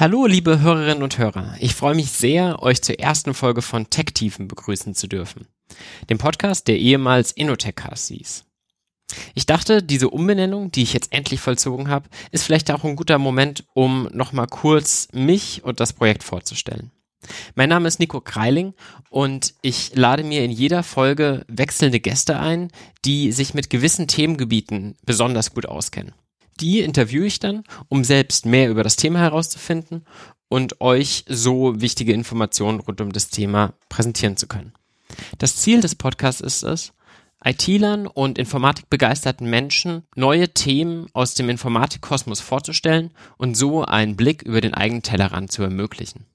Hallo, liebe Hörerinnen und Hörer. Ich freue mich sehr, euch zur ersten Folge von Tech-Tiefen begrüßen zu dürfen. Dem Podcast, der ehemals Innotech-Cast hieß. Ich dachte, diese Umbenennung, die ich jetzt endlich vollzogen habe, ist vielleicht auch ein guter Moment, um nochmal kurz mich und das Projekt vorzustellen. Mein Name ist Nico Kreiling und ich lade mir in jeder Folge wechselnde Gäste ein, die sich mit gewissen Themengebieten besonders gut auskennen. Die interviewe ich dann, um selbst mehr über das Thema herauszufinden und euch so wichtige Informationen rund um das Thema präsentieren zu können. Das Ziel des Podcasts ist es, IT-Lern und informatikbegeisterten Menschen neue Themen aus dem Informatikkosmos vorzustellen und so einen Blick über den eigenen Tellerrand zu ermöglichen.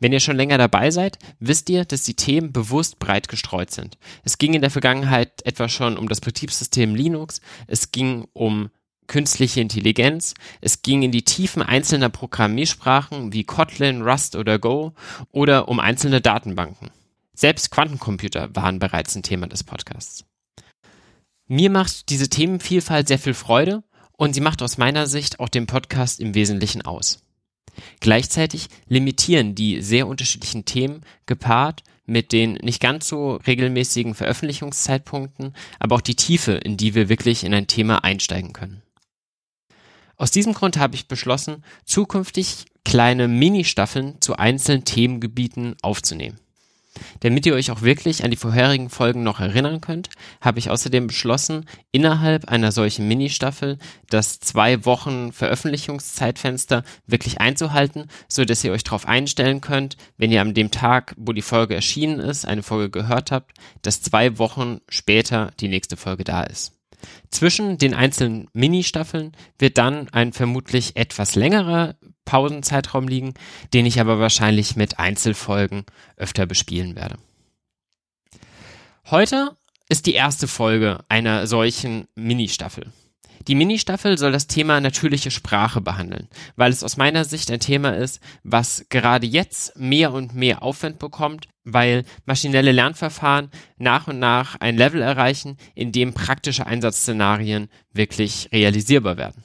Wenn ihr schon länger dabei seid, wisst ihr, dass die Themen bewusst breit gestreut sind. Es ging in der Vergangenheit etwa schon um das Betriebssystem Linux, es ging um künstliche Intelligenz. Es ging in die Tiefen einzelner Programmiersprachen wie Kotlin, Rust oder Go oder um einzelne Datenbanken. Selbst Quantencomputer waren bereits ein Thema des Podcasts. Mir macht diese Themenvielfalt sehr viel Freude und sie macht aus meiner Sicht auch den Podcast im Wesentlichen aus. Gleichzeitig limitieren die sehr unterschiedlichen Themen gepaart mit den nicht ganz so regelmäßigen Veröffentlichungszeitpunkten, aber auch die Tiefe, in die wir wirklich in ein Thema einsteigen können. Aus diesem Grund habe ich beschlossen, zukünftig kleine Mini-Staffeln zu einzelnen Themengebieten aufzunehmen. Damit ihr euch auch wirklich an die vorherigen Folgen noch erinnern könnt, habe ich außerdem beschlossen, innerhalb einer solchen Mini-Staffel das zwei Wochen Veröffentlichungszeitfenster wirklich einzuhalten, so dass ihr euch darauf einstellen könnt, wenn ihr an dem Tag, wo die Folge erschienen ist, eine Folge gehört habt, dass zwei Wochen später die nächste Folge da ist. Zwischen den einzelnen Mini-Staffeln wird dann ein vermutlich etwas längerer Pausenzeitraum liegen, den ich aber wahrscheinlich mit Einzelfolgen öfter bespielen werde. Heute ist die erste Folge einer solchen Mini-Staffel. Die Mini-Staffel soll das Thema natürliche Sprache behandeln, weil es aus meiner Sicht ein Thema ist, was gerade jetzt mehr und mehr Aufwand bekommt, weil maschinelle Lernverfahren nach und nach ein Level erreichen, in dem praktische Einsatzszenarien wirklich realisierbar werden.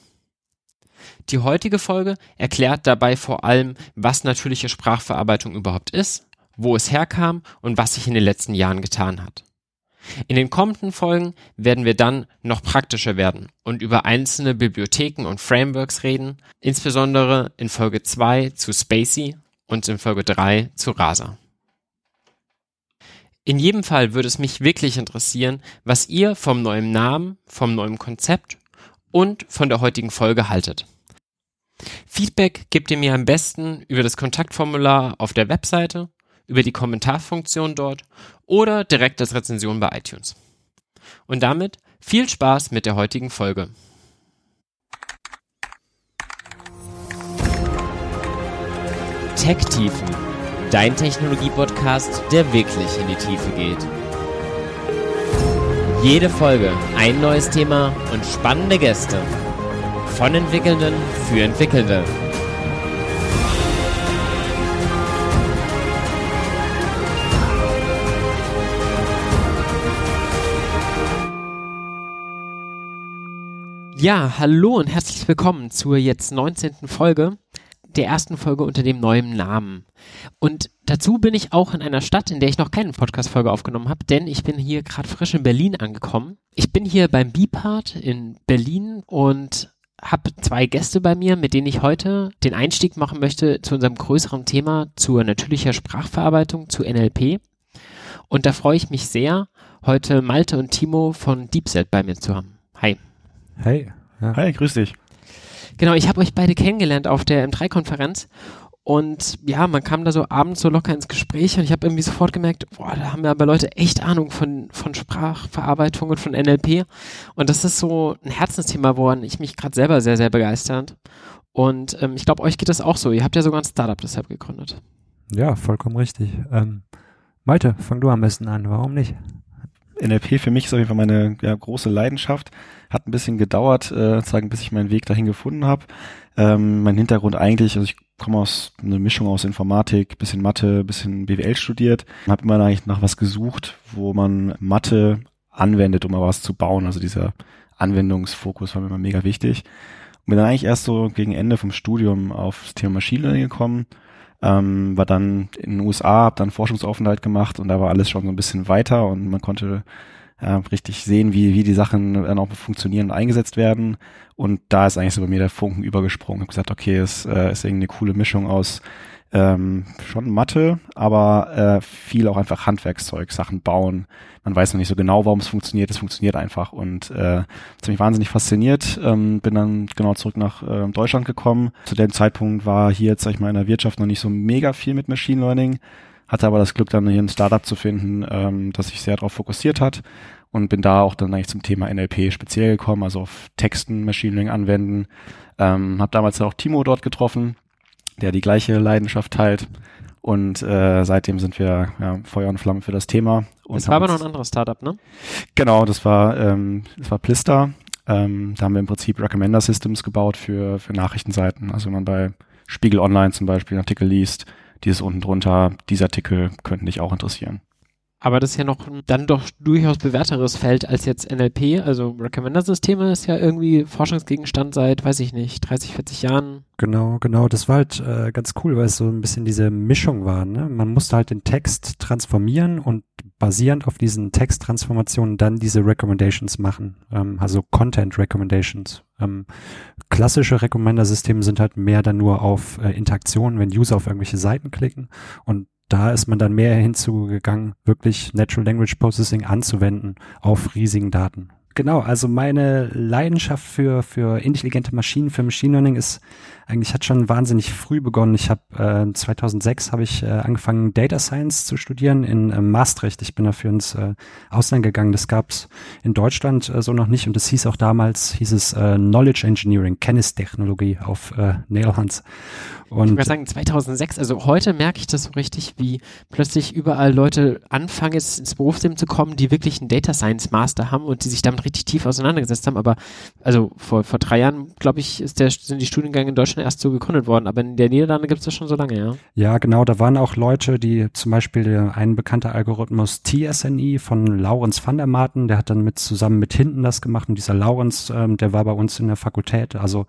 Die heutige Folge erklärt dabei vor allem, was natürliche Sprachverarbeitung überhaupt ist, wo es herkam und was sich in den letzten Jahren getan hat. In den kommenden Folgen werden wir dann noch praktischer werden und über einzelne Bibliotheken und Frameworks reden, insbesondere in Folge 2 zu Spacey und in Folge 3 zu Rasa. In jedem Fall würde es mich wirklich interessieren, was ihr vom neuen Namen, vom neuen Konzept und von der heutigen Folge haltet. Feedback gebt ihr mir am besten über das Kontaktformular auf der Webseite, über die Kommentarfunktion dort oder direkt als Rezension bei iTunes. Und damit viel Spaß mit der heutigen Folge. Tech-Tiefen, dein Technologie-Podcast, der wirklich in die Tiefe geht. Jede Folge ein neues Thema und spannende Gäste. Von Entwickelnden für Entwickelnde. Ja, hallo und herzlich willkommen zur jetzt 19. Folge, der ersten Folge unter dem neuen Namen. Und dazu bin ich auch in einer Stadt, in der ich noch keine Podcast-Folge aufgenommen habe, denn ich bin hier gerade frisch in Berlin angekommen. Ich bin hier beim B-Part in Berlin und habe zwei Gäste bei mir, mit denen ich heute den Einstieg machen möchte zu unserem größeren Thema zur natürlicher Sprachverarbeitung, zu NLP. Und da freue ich mich sehr, heute Malte und Timo von DeepSet bei mir zu haben. Hi. Hey. Ja. Hi, grüß dich. Genau, ich habe euch beide kennengelernt auf der M3-Konferenz und ja, man kam da so abends so locker ins Gespräch und ich habe irgendwie sofort gemerkt, boah, da haben ja aber Leute echt Ahnung von, von Sprachverarbeitung und von NLP. Und das ist so ein Herzensthema, woran ich mich gerade selber sehr, sehr begeistert. Und ähm, ich glaube, euch geht das auch so. Ihr habt ja sogar ein Startup deshalb gegründet. Ja, vollkommen richtig. Ähm, Malte, fang du am besten an. Warum nicht? NLP für mich ist auf jeden Fall meine ja, große Leidenschaft. Hat ein bisschen gedauert, äh, sagen, bis ich meinen Weg dahin gefunden habe. Ähm, mein Hintergrund eigentlich, also ich komme aus einer Mischung aus Informatik, bisschen Mathe, bisschen BWL studiert. Habe immer eigentlich nach was gesucht, wo man Mathe anwendet, um mal was zu bauen. Also dieser Anwendungsfokus war mir immer mega wichtig. bin dann eigentlich erst so gegen Ende vom Studium auf das Thema Machine Learning gekommen, ähm, war dann in den USA, habe dann Forschungsaufenthalt gemacht und da war alles schon so ein bisschen weiter und man konnte ja, richtig sehen, wie, wie die Sachen dann auch funktionieren und eingesetzt werden. Und da ist eigentlich so bei mir der Funken übergesprungen. Ich habe gesagt, okay, es äh, ist irgendwie eine coole Mischung aus ähm, schon Mathe, aber äh, viel auch einfach Handwerkszeug, Sachen bauen. Man weiß noch nicht so genau, warum es funktioniert. Es funktioniert einfach und äh, hat mich wahnsinnig fasziniert. Ähm, bin dann genau zurück nach äh, Deutschland gekommen. Zu dem Zeitpunkt war hier sag ich mal, in der Wirtschaft noch nicht so mega viel mit Machine Learning. Hatte aber das Glück, dann hier ein Startup zu finden, ähm, das sich sehr darauf fokussiert hat und bin da auch dann eigentlich zum Thema NLP speziell gekommen, also auf Texten Machine Learning anwenden. Ähm, habe damals auch Timo dort getroffen, der die gleiche Leidenschaft teilt. Und äh, seitdem sind wir ja, Feuer und Flamme für das Thema. Und das war aber noch ein anderes Startup, ne? Genau, das war ähm, das war Plister. Ähm, da haben wir im Prinzip Recommender Systems gebaut für für Nachrichtenseiten. Also wenn man bei Spiegel Online zum Beispiel einen Artikel liest, dieses unten drunter, dieser Artikel könnten dich auch interessieren. Aber das ist ja noch dann doch durchaus bewährteres Feld als jetzt NLP. Also Recommender-Systeme ist ja irgendwie Forschungsgegenstand seit, weiß ich nicht, 30, 40 Jahren. Genau, genau. Das war halt äh, ganz cool, weil es so ein bisschen diese Mischung war. Ne? Man musste halt den Text transformieren und basierend auf diesen Texttransformationen dann diese Recommendations machen. Ähm, also Content Recommendations. Ähm, klassische Recommender-Systeme sind halt mehr dann nur auf äh, Interaktionen, wenn User auf irgendwelche Seiten klicken und da ist man dann mehr hinzugegangen, wirklich Natural Language Processing anzuwenden auf riesigen Daten. Genau, also meine Leidenschaft für, für intelligente Maschinen, für Machine Learning ist eigentlich hat schon wahnsinnig früh begonnen. Ich habe äh, 2006 habe ich äh, angefangen Data Science zu studieren in äh, Maastricht. Ich bin dafür ins äh, Ausland gegangen. Das gab's in Deutschland äh, so noch nicht und es hieß auch damals hieß es äh, Knowledge Engineering, Kennistechnologie auf äh, Nail Hunts. Und ich würde sagen 2006. Also heute merke ich das so richtig, wie plötzlich überall Leute anfangen jetzt ins Berufsleben zu kommen, die wirklich einen Data Science Master haben und die sich damit richtig tief auseinandergesetzt haben. Aber also vor vor drei Jahren glaube ich ist der sind die Studiengänge in Deutschland Deutschland erst so gegründet worden, aber in der Niederlande gibt es das schon so lange, ja? Ja, genau, da waren auch Leute, die zum Beispiel ein bekannter Algorithmus TSNI von Laurens van der Maten, der hat dann mit zusammen mit Hinten das gemacht und dieser Laurens, ähm, der war bei uns in der Fakultät, also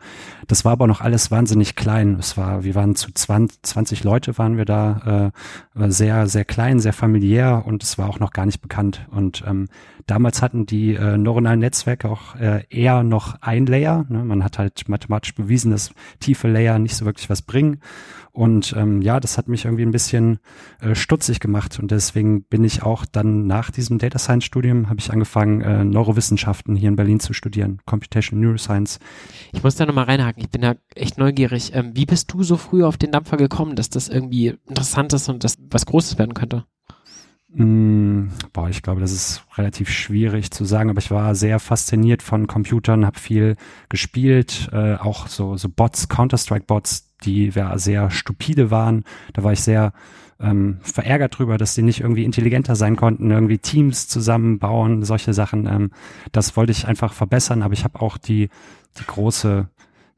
das war aber noch alles wahnsinnig klein. Es war, wir waren zu 20, 20 Leute waren wir da, äh, sehr, sehr klein, sehr familiär und es war auch noch gar nicht bekannt und ähm, Damals hatten die äh, neuronalen Netzwerke auch äh, eher noch ein Layer. Ne? Man hat halt mathematisch bewiesen, dass tiefe Layer nicht so wirklich was bringen. Und ähm, ja, das hat mich irgendwie ein bisschen äh, stutzig gemacht. Und deswegen bin ich auch dann nach diesem Data Science Studium, habe ich angefangen, äh, Neurowissenschaften hier in Berlin zu studieren, Computational Neuroscience. Ich muss da nochmal reinhaken, ich bin da echt neugierig. Ähm, wie bist du so früh auf den Dampfer gekommen, dass das irgendwie interessant ist und das was Großes werden könnte? Mm, boah, ich glaube, das ist relativ schwierig zu sagen, aber ich war sehr fasziniert von Computern, habe viel gespielt, äh, auch so, so Bots, Counter-Strike-Bots, die ja sehr stupide waren. Da war ich sehr ähm, verärgert drüber, dass die nicht irgendwie intelligenter sein konnten, irgendwie Teams zusammenbauen, solche Sachen. Ähm, das wollte ich einfach verbessern, aber ich habe auch die, die große,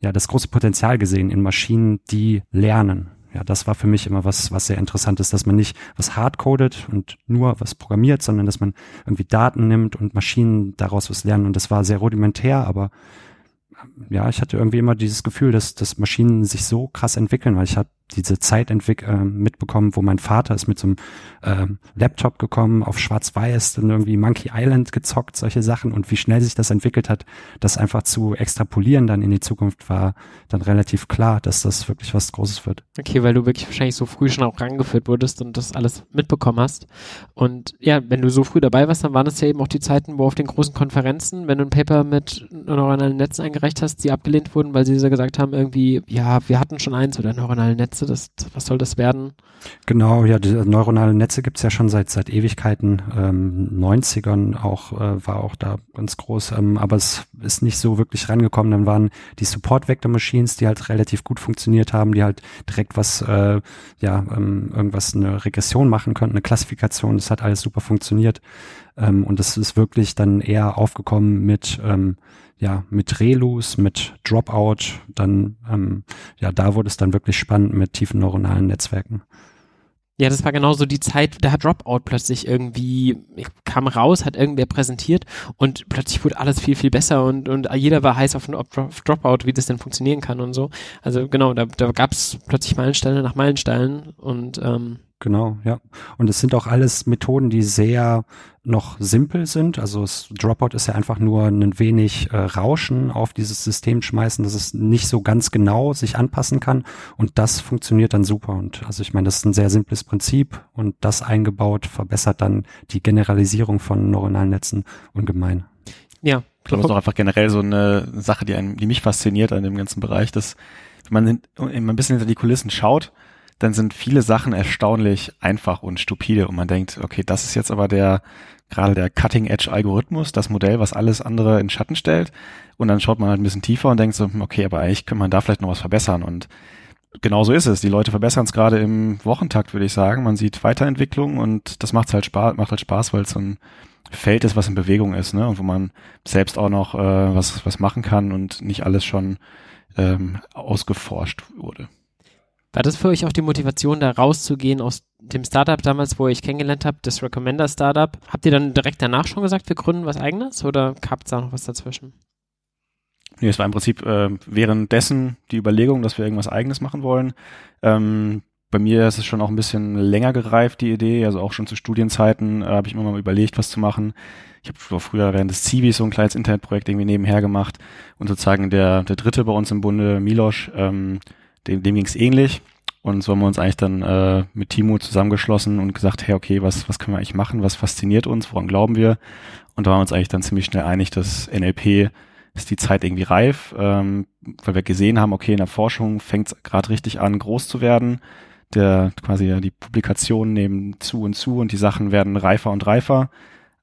ja, das große Potenzial gesehen in Maschinen, die lernen ja, das war für mich immer was, was sehr interessant ist, dass man nicht was hardcodet und nur was programmiert, sondern dass man irgendwie Daten nimmt und Maschinen daraus was lernen. Und das war sehr rudimentär, aber ja, ich hatte irgendwie immer dieses Gefühl, dass, dass Maschinen sich so krass entwickeln, weil ich habe diese Zeit entwick äh, mitbekommen, wo mein Vater ist mit so einem ähm, Laptop gekommen, auf Schwarz-Weiß, dann irgendwie Monkey Island gezockt, solche Sachen und wie schnell sich das entwickelt hat, das einfach zu extrapolieren dann in die Zukunft war dann relativ klar, dass das wirklich was Großes wird. Okay, weil du wirklich wahrscheinlich so früh schon auch rangeführt wurdest und das alles mitbekommen hast. Und ja, wenn du so früh dabei warst, dann waren es ja eben auch die Zeiten, wo auf den großen Konferenzen, wenn du ein Paper mit neuronalen Netzen eingereicht hast, die abgelehnt wurden, weil sie gesagt haben, irgendwie, ja, wir hatten schon eins oder neuronale Netze Netze, das, was soll das werden? Genau, ja, neuronale Netze gibt's ja schon seit seit Ewigkeiten, ähm, 90ern auch, äh, war auch da ganz groß, ähm, aber es ist nicht so wirklich rangekommen. Dann waren die Support Vector Machines, die halt relativ gut funktioniert haben, die halt direkt was, äh, ja, ähm, irgendwas, eine Regression machen könnten, eine Klassifikation, das hat alles super funktioniert. Ähm, und das ist wirklich dann eher aufgekommen mit ähm, ja, mit Relus, mit Dropout, dann, ähm, ja, da wurde es dann wirklich spannend mit tiefen neuronalen Netzwerken. Ja, das war genauso die Zeit, da hat Dropout plötzlich irgendwie, kam raus, hat irgendwer präsentiert und plötzlich wurde alles viel, viel besser und, und jeder war heiß auf, auf Dropout, wie das denn funktionieren kann und so. Also genau, da, da gab es plötzlich Meilensteine nach Meilensteinen und ähm, Genau, ja. Und es sind auch alles Methoden, die sehr noch simpel sind. Also das Dropout ist ja einfach nur ein wenig äh, Rauschen auf dieses System schmeißen, dass es nicht so ganz genau sich anpassen kann. Und das funktioniert dann super. Und also ich meine, das ist ein sehr simples Prinzip und das eingebaut verbessert dann die Generalisierung von neuronalen Netzen ungemein. Ja. Ich glaube, das ist auch einfach generell so eine Sache, die, einen, die mich fasziniert an dem ganzen Bereich, dass wenn man ein bisschen hinter die Kulissen schaut, dann sind viele Sachen erstaunlich einfach und stupide und man denkt, okay, das ist jetzt aber der gerade der Cutting Edge Algorithmus, das Modell, was alles andere in Schatten stellt und dann schaut man halt ein bisschen tiefer und denkt so, hm, okay, aber eigentlich könnte man da vielleicht noch was verbessern und genau so ist es. Die Leute verbessern es gerade im Wochentakt, würde ich sagen. Man sieht Weiterentwicklung und das macht halt Spaß, macht halt Spaß, weil es so ein Feld ist, was in Bewegung ist, ne? Und wo man selbst auch noch äh, was was machen kann und nicht alles schon ähm, ausgeforscht wurde. War das für euch auch die Motivation, da rauszugehen aus dem Startup damals, wo ihr euch kennengelernt habt, das Recommender Startup? Habt ihr dann direkt danach schon gesagt, wir gründen was eigenes oder gab es da noch was dazwischen? Nee, es war im Prinzip äh, währenddessen die Überlegung, dass wir irgendwas eigenes machen wollen. Ähm, bei mir ist es schon auch ein bisschen länger gereift, die Idee. Also auch schon zu Studienzeiten äh, habe ich immer mal überlegt, was zu machen. Ich habe früher während des Zivis so ein kleines Internetprojekt irgendwie nebenher gemacht. Und sozusagen der, der dritte bei uns im Bunde, Milosch, ähm, dem, dem ging es ähnlich. Und so haben wir uns eigentlich dann äh, mit Timo zusammengeschlossen und gesagt, hey, okay, was, was können wir eigentlich machen? Was fasziniert uns? Woran glauben wir? Und da waren wir uns eigentlich dann ziemlich schnell einig, dass NLP ist die Zeit irgendwie reif, ähm, weil wir gesehen haben, okay, in der Forschung fängt es gerade richtig an, groß zu werden. Der quasi ja, die Publikationen nehmen zu und zu und die Sachen werden reifer und reifer.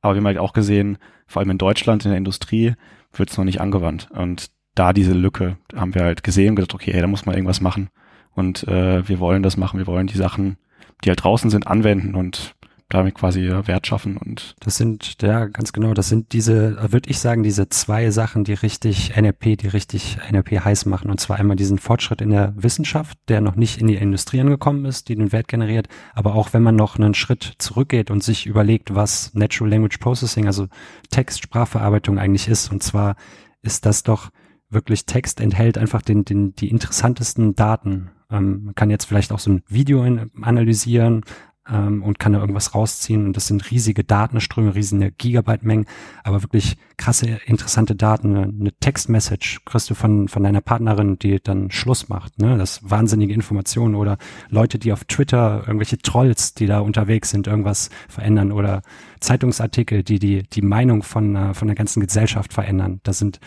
Aber wir haben halt auch gesehen, vor allem in Deutschland in der Industrie wird es noch nicht angewandt. Und da diese Lücke haben wir halt gesehen und gedacht, okay, hey, da muss man irgendwas machen. Und äh, wir wollen das machen, wir wollen die Sachen, die halt draußen sind, anwenden und damit quasi Wert schaffen und das sind ja ganz genau das sind diese würde ich sagen diese zwei Sachen die richtig NLP die richtig NLP heiß machen. Und zwar einmal diesen Fortschritt in der Wissenschaft der noch nicht in die Industrie angekommen ist die den Wert generiert. Aber auch wenn man noch einen Schritt zurückgeht und sich überlegt was Natural Language Processing also Text-Sprachverarbeitung eigentlich ist. Und zwar ist das doch wirklich Text enthält einfach den, den, die interessantesten Daten. Ähm, man kann jetzt vielleicht auch so ein Video in, analysieren ähm, und kann da irgendwas rausziehen und das sind riesige Datenströme, riesige Gigabyte-Mengen, aber wirklich krasse, interessante Daten. Eine, eine Text-Message kriegst du von, von deiner Partnerin, die dann Schluss macht. Ne? Das wahnsinnige Informationen oder Leute, die auf Twitter, irgendwelche Trolls, die da unterwegs sind, irgendwas verändern oder Zeitungsartikel, die die, die Meinung von, äh, von der ganzen Gesellschaft verändern. Das sind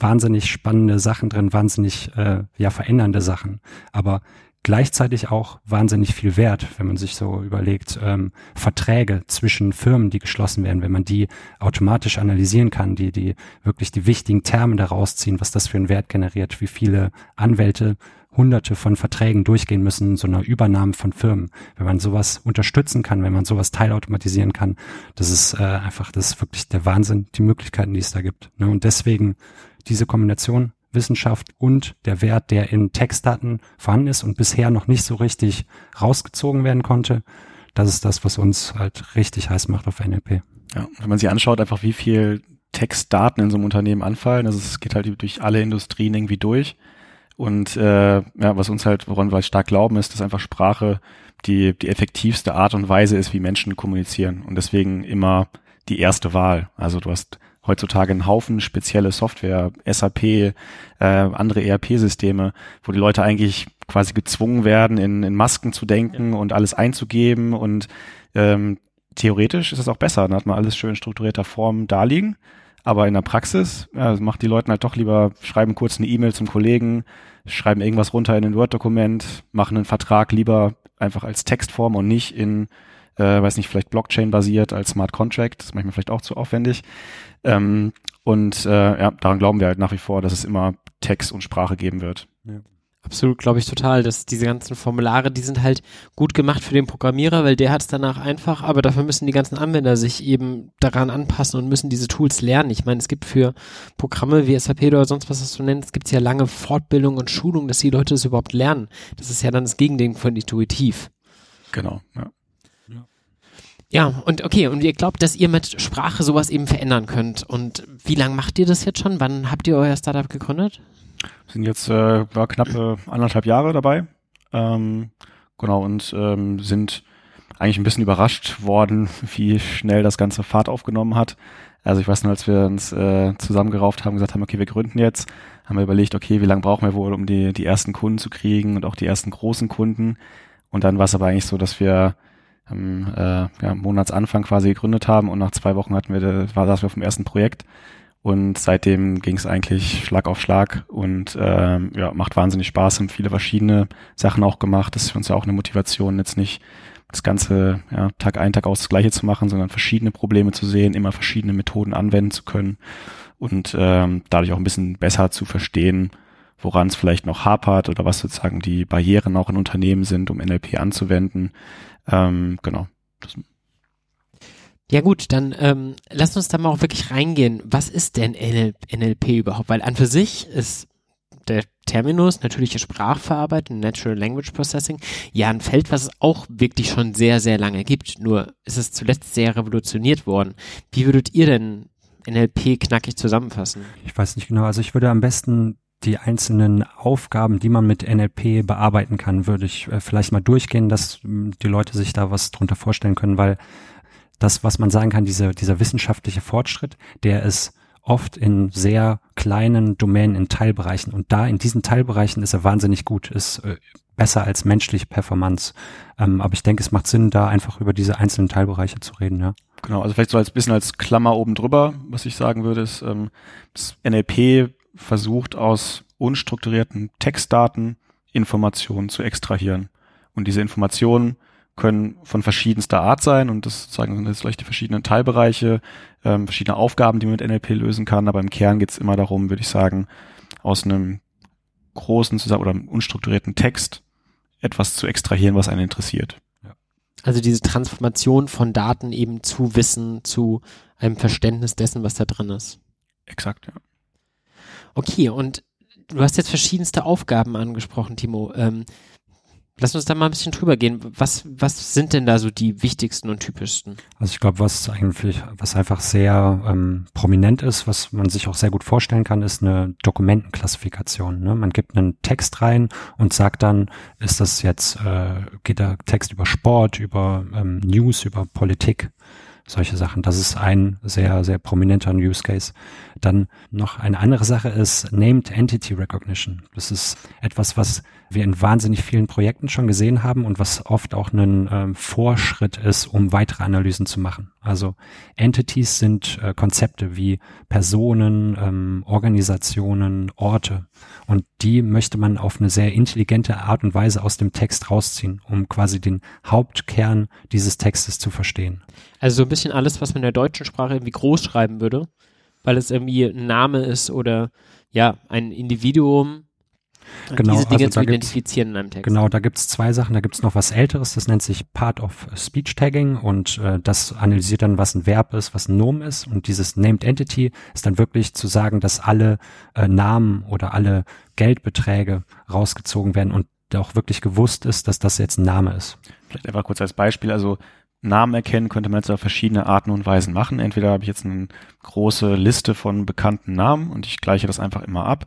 wahnsinnig spannende Sachen drin, wahnsinnig äh, ja verändernde Sachen, aber gleichzeitig auch wahnsinnig viel wert, wenn man sich so überlegt, ähm, Verträge zwischen Firmen, die geschlossen werden, wenn man die automatisch analysieren kann, die die wirklich die wichtigen Terme daraus ziehen, was das für einen Wert generiert, wie viele Anwälte hunderte von Verträgen durchgehen müssen, so einer Übernahme von Firmen. Wenn man sowas unterstützen kann, wenn man sowas teilautomatisieren kann, das ist äh, einfach, das ist wirklich der Wahnsinn, die Möglichkeiten, die es da gibt. Ne? Und deswegen diese Kombination Wissenschaft und der Wert, der in Textdaten vorhanden ist und bisher noch nicht so richtig rausgezogen werden konnte, das ist das, was uns halt richtig heiß macht auf NLP. Ja, wenn man sich anschaut, einfach wie viel Textdaten in so einem Unternehmen anfallen, also es geht halt durch alle Industrien irgendwie durch. Und äh, ja, was uns halt, woran wir halt stark glauben, ist, dass einfach Sprache die, die effektivste Art und Weise ist, wie Menschen kommunizieren. Und deswegen immer die erste Wahl. Also du hast heutzutage einen Haufen spezielle Software, SAP, äh, andere ERP-Systeme, wo die Leute eigentlich quasi gezwungen werden, in, in Masken zu denken ja. und alles einzugeben und ähm, theoretisch ist es auch besser, dann hat man alles schön in strukturierter Form da liegen. Aber in der Praxis ja, macht die Leute halt doch lieber, schreiben kurz eine E-Mail zum Kollegen, schreiben irgendwas runter in ein Word-Dokument, machen einen Vertrag lieber einfach als Textform und nicht in, äh, weiß nicht, vielleicht Blockchain-basiert als Smart Contract. Das ist manchmal vielleicht auch zu aufwendig. Ähm, und äh, ja, daran glauben wir halt nach wie vor, dass es immer Text und Sprache geben wird. Ja. Absolut, glaube ich total, dass diese ganzen Formulare, die sind halt gut gemacht für den Programmierer, weil der hat es danach einfach, aber dafür müssen die ganzen Anwender sich eben daran anpassen und müssen diese Tools lernen. Ich meine, es gibt für Programme wie SAP oder sonst was, was du nennst, gibt es ja lange Fortbildung und Schulung, dass die Leute das überhaupt lernen. Das ist ja dann das Gegending von intuitiv. Genau, ja. Ja, und okay, und ihr glaubt, dass ihr mit Sprache sowas eben verändern könnt. Und wie lange macht ihr das jetzt schon? Wann habt ihr euer Startup gegründet? Wir sind jetzt äh, war knappe anderthalb Jahre dabei. Ähm, genau, und ähm, sind eigentlich ein bisschen überrascht worden, wie schnell das ganze Fahrt aufgenommen hat. Also ich weiß noch, als wir uns äh, zusammengerauft haben, gesagt haben, okay, wir gründen jetzt, haben wir überlegt, okay, wie lange brauchen wir wohl, um die, die ersten Kunden zu kriegen und auch die ersten großen Kunden. Und dann war es aber eigentlich so, dass wir am äh, ja, Monatsanfang quasi gegründet haben und nach zwei Wochen hatten wir, war wir auf dem ersten Projekt und seitdem ging es eigentlich Schlag auf Schlag und ähm, ja, macht wahnsinnig Spaß, haben viele verschiedene Sachen auch gemacht. Das ist für uns ja auch eine Motivation, jetzt nicht das Ganze ja, Tag ein, Tag aus das Gleiche zu machen, sondern verschiedene Probleme zu sehen, immer verschiedene Methoden anwenden zu können und ähm, dadurch auch ein bisschen besser zu verstehen, woran es vielleicht noch hapert oder was sozusagen die Barrieren auch in Unternehmen sind, um NLP anzuwenden. Ähm, genau. Das ja gut, dann ähm, lass uns da mal auch wirklich reingehen. Was ist denn NLP überhaupt? Weil an für sich ist der Terminus, natürliche Sprachverarbeitung, Natural Language Processing, ja ein Feld, was es auch wirklich schon sehr, sehr lange gibt. Nur ist es zuletzt sehr revolutioniert worden. Wie würdet ihr denn NLP knackig zusammenfassen? Ich weiß nicht genau. Also ich würde am besten die einzelnen Aufgaben, die man mit NLP bearbeiten kann, würde ich äh, vielleicht mal durchgehen, dass äh, die Leute sich da was drunter vorstellen können, weil das, was man sagen kann, diese, dieser wissenschaftliche Fortschritt, der ist oft in sehr kleinen Domänen, in Teilbereichen. Und da in diesen Teilbereichen ist er wahnsinnig gut, ist äh, besser als menschliche Performance. Ähm, aber ich denke, es macht Sinn, da einfach über diese einzelnen Teilbereiche zu reden, ja. Genau, also vielleicht so als bisschen als Klammer oben drüber, was ich sagen würde, ist, ähm, das NLP versucht aus unstrukturierten Textdaten Informationen zu extrahieren. Und diese Informationen können von verschiedenster Art sein und das sozusagen sind jetzt vielleicht die verschiedenen Teilbereiche, ähm, verschiedene Aufgaben, die man mit NLP lösen kann, aber im Kern geht es immer darum, würde ich sagen, aus einem großen oder unstrukturierten Text etwas zu extrahieren, was einen interessiert. Also diese Transformation von Daten eben zu Wissen, zu einem Verständnis dessen, was da drin ist. Exakt, ja. Okay, und du hast jetzt verschiedenste Aufgaben angesprochen, Timo. Ähm, lass uns da mal ein bisschen drüber gehen. Was, was sind denn da so die wichtigsten und typischsten? Also ich glaube, was eigentlich, was einfach sehr ähm, prominent ist, was man sich auch sehr gut vorstellen kann, ist eine Dokumentenklassifikation. Ne? Man gibt einen Text rein und sagt dann, ist das jetzt, äh, geht der Text über Sport, über ähm, News, über Politik? Solche Sachen. Das ist ein sehr, sehr prominenter Use Case. Dann noch eine andere Sache ist Named Entity Recognition. Das ist etwas, was wir in wahnsinnig vielen Projekten schon gesehen haben und was oft auch ein ähm, Vorschritt ist, um weitere Analysen zu machen. Also Entities sind äh, Konzepte wie Personen, ähm, Organisationen, Orte und die möchte man auf eine sehr intelligente Art und Weise aus dem Text rausziehen, um quasi den Hauptkern dieses Textes zu verstehen. Also so ein bisschen alles, was man in der deutschen Sprache irgendwie groß schreiben würde, weil es irgendwie ein Name ist oder ja, ein Individuum, genau, diese Dinge also zu identifizieren in einem Text. Genau, da gibt's zwei Sachen. Da gibt's noch was Älteres, das nennt sich Part of Speech Tagging und äh, das analysiert dann, was ein Verb ist, was ein Nomen ist. Und dieses Named Entity ist dann wirklich zu sagen, dass alle äh, Namen oder alle Geldbeträge rausgezogen werden und auch wirklich gewusst ist, dass das jetzt ein Name ist. Vielleicht einfach kurz als Beispiel, also Namen erkennen könnte man jetzt auf verschiedene Arten und Weisen machen. Entweder habe ich jetzt eine große Liste von bekannten Namen und ich gleiche das einfach immer ab.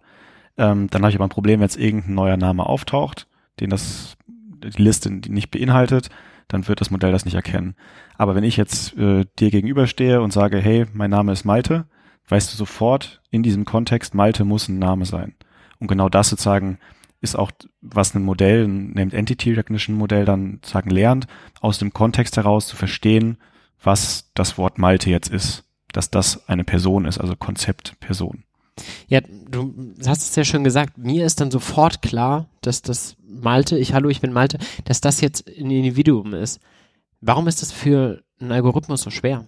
Ähm, dann habe ich aber ein Problem, wenn jetzt irgendein neuer Name auftaucht, den das die Liste nicht beinhaltet, dann wird das Modell das nicht erkennen. Aber wenn ich jetzt äh, dir gegenüberstehe und sage, hey, mein Name ist Malte, weißt du sofort in diesem Kontext, Malte muss ein Name sein. Und genau das sozusagen ist auch, was ein Modell, ein Named Entity Recognition Modell dann sagen lernt, aus dem Kontext heraus zu verstehen, was das Wort Malte jetzt ist, dass das eine Person ist, also Konzept Person. Ja, du hast es ja schon gesagt, mir ist dann sofort klar, dass das Malte, ich hallo, ich bin Malte, dass das jetzt ein Individuum ist. Warum ist das für einen Algorithmus so schwer?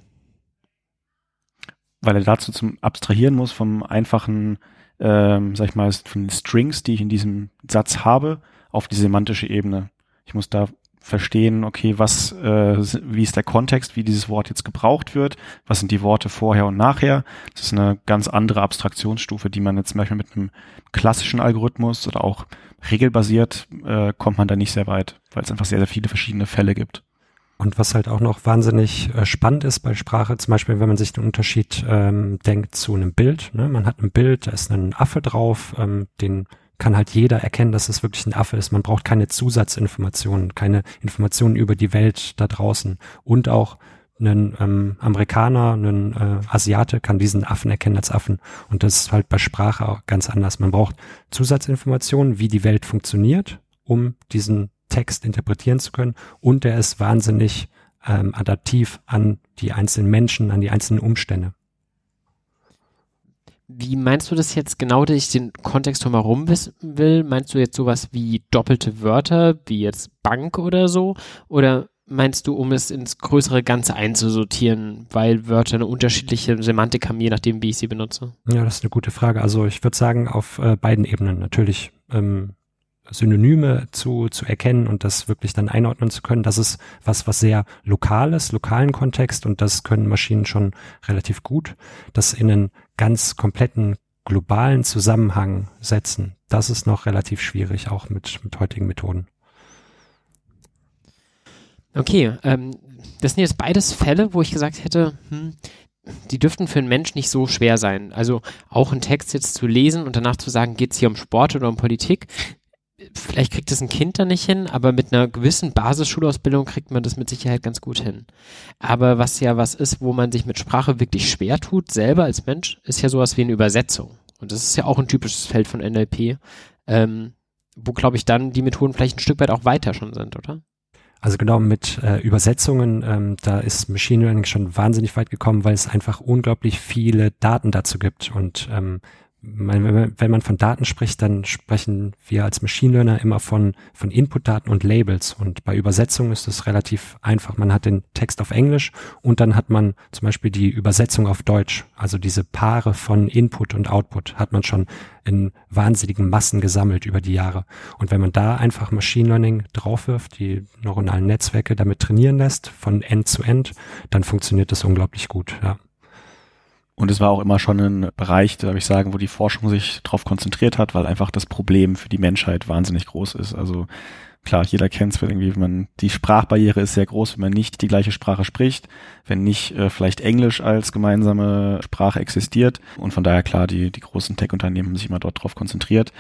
Weil er dazu zum Abstrahieren muss vom einfachen, ähm, sag ich mal, von den Strings, die ich in diesem Satz habe, auf die semantische Ebene. Ich muss da verstehen, okay, was, äh, wie ist der Kontext, wie dieses Wort jetzt gebraucht wird, was sind die Worte vorher und nachher. Das ist eine ganz andere Abstraktionsstufe, die man jetzt zum Beispiel mit einem klassischen Algorithmus oder auch regelbasiert äh, kommt man da nicht sehr weit, weil es einfach sehr, sehr viele verschiedene Fälle gibt. Und was halt auch noch wahnsinnig äh, spannend ist bei Sprache, zum Beispiel, wenn man sich den Unterschied ähm, denkt zu einem Bild. Ne? Man hat ein Bild, da ist ein Affe drauf, ähm, den kann halt jeder erkennen, dass es wirklich ein Affe ist. Man braucht keine Zusatzinformationen, keine Informationen über die Welt da draußen. Und auch ein ähm, Amerikaner, ein äh, Asiate kann diesen Affen erkennen als Affen. Und das ist halt bei Sprache auch ganz anders. Man braucht Zusatzinformationen, wie die Welt funktioniert, um diesen Text interpretieren zu können und der ist wahnsinnig ähm, adaptiv an die einzelnen Menschen, an die einzelnen Umstände. Wie meinst du das jetzt genau, dass ich den Kontext drumherum wissen will? Meinst du jetzt sowas wie doppelte Wörter, wie jetzt Bank oder so? Oder meinst du, um es ins größere Ganze einzusortieren, weil Wörter eine unterschiedliche Semantik haben, je nachdem, wie ich sie benutze? Ja, das ist eine gute Frage. Also ich würde sagen, auf äh, beiden Ebenen natürlich. Ähm, Synonyme zu, zu erkennen und das wirklich dann einordnen zu können. Das ist was, was sehr lokales, lokalen Kontext und das können Maschinen schon relativ gut. Das in einen ganz kompletten globalen Zusammenhang setzen, das ist noch relativ schwierig, auch mit, mit heutigen Methoden. Okay, ähm, das sind jetzt beides Fälle, wo ich gesagt hätte, hm, die dürften für einen Mensch nicht so schwer sein. Also auch einen Text jetzt zu lesen und danach zu sagen, geht es hier um Sport oder um Politik, vielleicht kriegt es ein Kind da nicht hin, aber mit einer gewissen Basisschulausbildung kriegt man das mit Sicherheit ganz gut hin. Aber was ja was ist, wo man sich mit Sprache wirklich schwer tut, selber als Mensch, ist ja sowas wie eine Übersetzung. Und das ist ja auch ein typisches Feld von NLP, ähm, wo, glaube ich, dann die Methoden vielleicht ein Stück weit auch weiter schon sind, oder? Also genau mit äh, Übersetzungen, ähm, da ist Machine Learning schon wahnsinnig weit gekommen, weil es einfach unglaublich viele Daten dazu gibt und ähm, wenn man von Daten spricht, dann sprechen wir als Machine Learner immer von, von Input-Daten und Labels. Und bei Übersetzung ist es relativ einfach. Man hat den Text auf Englisch und dann hat man zum Beispiel die Übersetzung auf Deutsch. Also diese Paare von Input und Output hat man schon in wahnsinnigen Massen gesammelt über die Jahre. Und wenn man da einfach Machine Learning draufwirft, die neuronalen Netzwerke damit trainieren lässt, von End zu End, dann funktioniert das unglaublich gut, ja. Und es war auch immer schon ein Bereich, darf ich sagen, wo die Forschung sich darauf konzentriert hat, weil einfach das Problem für die Menschheit wahnsinnig groß ist. Also klar, jeder kennt es irgendwie, wenn man die Sprachbarriere ist sehr groß, wenn man nicht die gleiche Sprache spricht, wenn nicht äh, vielleicht Englisch als gemeinsame Sprache existiert. Und von daher klar, die, die großen Tech-Unternehmen haben sich immer dort drauf konzentriert.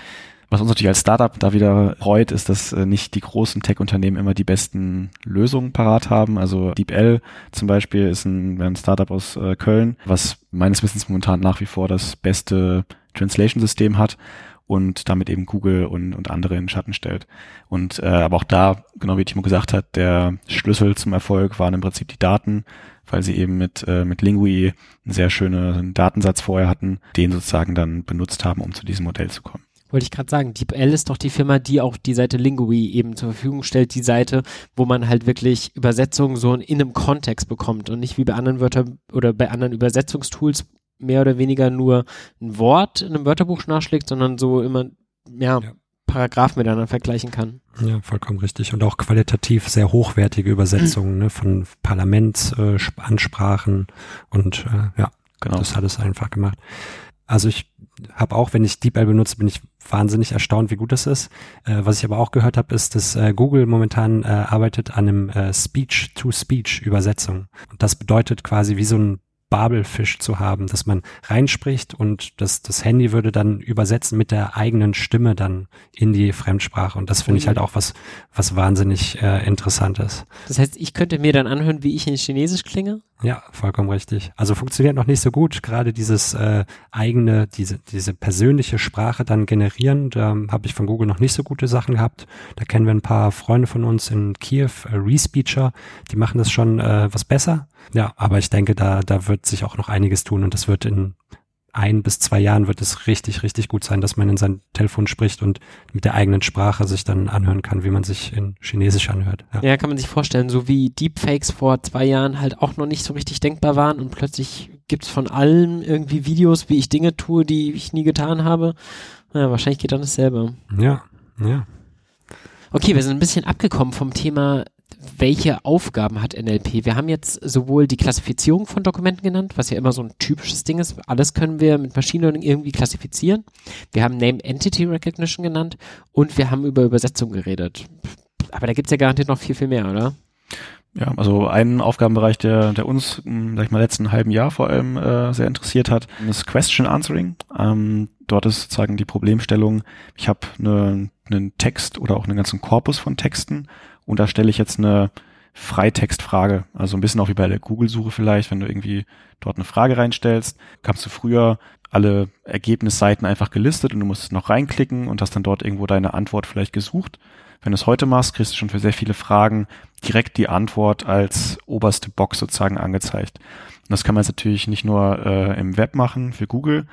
Was uns natürlich als Startup da wieder freut, ist, dass äh, nicht die großen Tech-Unternehmen immer die besten Lösungen parat haben. Also DeepL zum Beispiel ist ein, ein Startup aus äh, Köln, was meines Wissens momentan nach wie vor das beste Translation-System hat und damit eben Google und, und andere in Schatten stellt. Und äh, aber auch da, genau wie Timo gesagt hat, der Schlüssel zum Erfolg waren im Prinzip die Daten, weil sie eben mit, äh, mit Lingui einen sehr schönen Datensatz vorher hatten, den sozusagen dann benutzt haben, um zu diesem Modell zu kommen wollte ich gerade sagen, DeepL ist doch die Firma, die auch die Seite Lingui eben zur Verfügung stellt, die Seite, wo man halt wirklich Übersetzungen so in einem Kontext bekommt und nicht wie bei anderen Wörtern oder bei anderen Übersetzungstools mehr oder weniger nur ein Wort in einem Wörterbuch nachschlägt, sondern so immer, ja, ja. Paragraphen miteinander vergleichen kann. Ja, vollkommen richtig. Und auch qualitativ sehr hochwertige Übersetzungen ne, von Parlamentsansprachen äh, und äh, ja, genau. das hat es einfach gemacht. Also ich habe auch, wenn ich DeepL benutze, bin ich wahnsinnig erstaunt, wie gut das ist. Äh, was ich aber auch gehört habe, ist, dass äh, Google momentan äh, arbeitet an einem äh, Speech-to-Speech-Übersetzung. Und das bedeutet quasi wie so ein Babelfisch zu haben, dass man reinspricht und das, das Handy würde dann übersetzen mit der eigenen Stimme dann in die Fremdsprache. Und das finde ich halt auch was, was wahnsinnig äh, interessant ist. Das heißt, ich könnte mir dann anhören, wie ich in Chinesisch klinge? Ja, vollkommen richtig. Also funktioniert noch nicht so gut. Gerade dieses äh, eigene, diese, diese persönliche Sprache dann generieren, da habe ich von Google noch nicht so gute Sachen gehabt. Da kennen wir ein paar Freunde von uns in Kiew, äh, Respeecher, die machen das schon äh, was besser. Ja, aber ich denke, da, da wird sich auch noch einiges tun und das wird in ein bis zwei Jahren wird es richtig, richtig gut sein, dass man in sein Telefon spricht und mit der eigenen Sprache sich dann anhören kann, wie man sich in Chinesisch anhört. Ja, ja kann man sich vorstellen, so wie Deepfakes vor zwei Jahren halt auch noch nicht so richtig denkbar waren und plötzlich gibt's von allem irgendwie Videos, wie ich Dinge tue, die ich nie getan habe. Ja, wahrscheinlich geht dann dasselbe. Ja, ja. Okay, wir sind ein bisschen abgekommen vom Thema welche Aufgaben hat NLP? Wir haben jetzt sowohl die Klassifizierung von Dokumenten genannt, was ja immer so ein typisches Ding ist. Alles können wir mit Machine Learning irgendwie klassifizieren. Wir haben Name Entity Recognition genannt und wir haben über Übersetzung geredet. Aber da gibt's ja garantiert noch viel, viel mehr, oder? Ja, also ein Aufgabenbereich, der, der uns, hm, sag ich mal, letzten halben Jahr vor allem äh, sehr interessiert hat, ist Question Answering. Ähm, dort ist sozusagen die Problemstellung, ich habe eine, einen Text oder auch einen ganzen Korpus von Texten und da stelle ich jetzt eine Freitextfrage. Also ein bisschen auch wie bei der Google-Suche vielleicht, wenn du irgendwie dort eine Frage reinstellst, kamst du früher alle Ergebnisseiten einfach gelistet und du musst noch reinklicken und hast dann dort irgendwo deine Antwort vielleicht gesucht. Wenn du es heute machst, kriegst du schon für sehr viele Fragen direkt die Antwort als oberste Box sozusagen angezeigt. Und das kann man jetzt natürlich nicht nur äh, im Web machen für Google,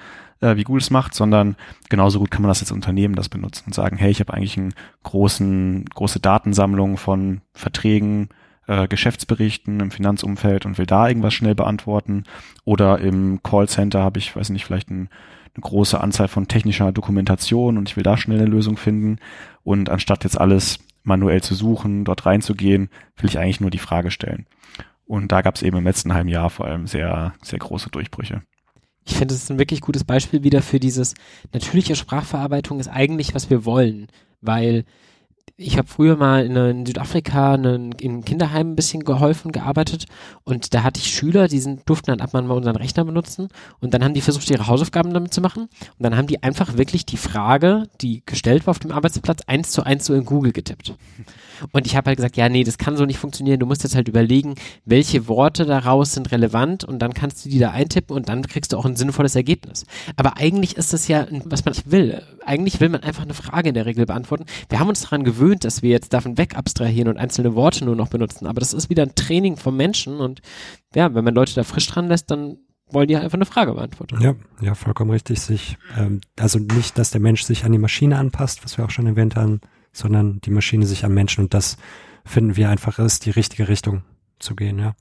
äh, wie Google es macht, sondern genauso gut kann man das als Unternehmen das benutzen und sagen, hey, ich habe eigentlich einen großen, große Datensammlung von Verträgen, äh, Geschäftsberichten im Finanzumfeld und will da irgendwas schnell beantworten. Oder im Callcenter habe ich, weiß nicht, vielleicht ein, eine große Anzahl von technischer Dokumentation und ich will da schnell eine Lösung finden. Und anstatt jetzt alles manuell zu suchen, dort reinzugehen, will ich eigentlich nur die Frage stellen. Und da gab es eben im letzten halben Jahr vor allem sehr, sehr große Durchbrüche. Ich finde, es ist ein wirklich gutes Beispiel wieder für dieses natürliche Sprachverarbeitung ist eigentlich, was wir wollen, weil ich habe früher mal in, in Südafrika in, in Kinderheimen ein bisschen geholfen, gearbeitet und da hatte ich Schüler, die sind, durften dann ab mal unseren Rechner benutzen und dann haben die versucht, ihre Hausaufgaben damit zu machen und dann haben die einfach wirklich die Frage, die gestellt war auf dem Arbeitsplatz, eins zu eins so in Google getippt. Und ich habe halt gesagt, ja, nee, das kann so nicht funktionieren. Du musst jetzt halt überlegen, welche Worte daraus sind relevant und dann kannst du die da eintippen und dann kriegst du auch ein sinnvolles Ergebnis. Aber eigentlich ist das ja, was man nicht will. Eigentlich will man einfach eine Frage in der Regel beantworten. Wir haben uns daran gewöhnt, dass wir jetzt davon weg abstrahieren und einzelne Worte nur noch benutzen. Aber das ist wieder ein Training vom Menschen und ja, wenn man Leute da frisch dran lässt, dann wollen die halt einfach eine Frage beantworten. Ja, ja, vollkommen richtig. Sich, ähm, also nicht, dass der Mensch sich an die Maschine anpasst, was wir auch schon erwähnt haben, sondern die Maschine sich am Menschen und das finden wir einfach ist die richtige Richtung zu gehen, ja.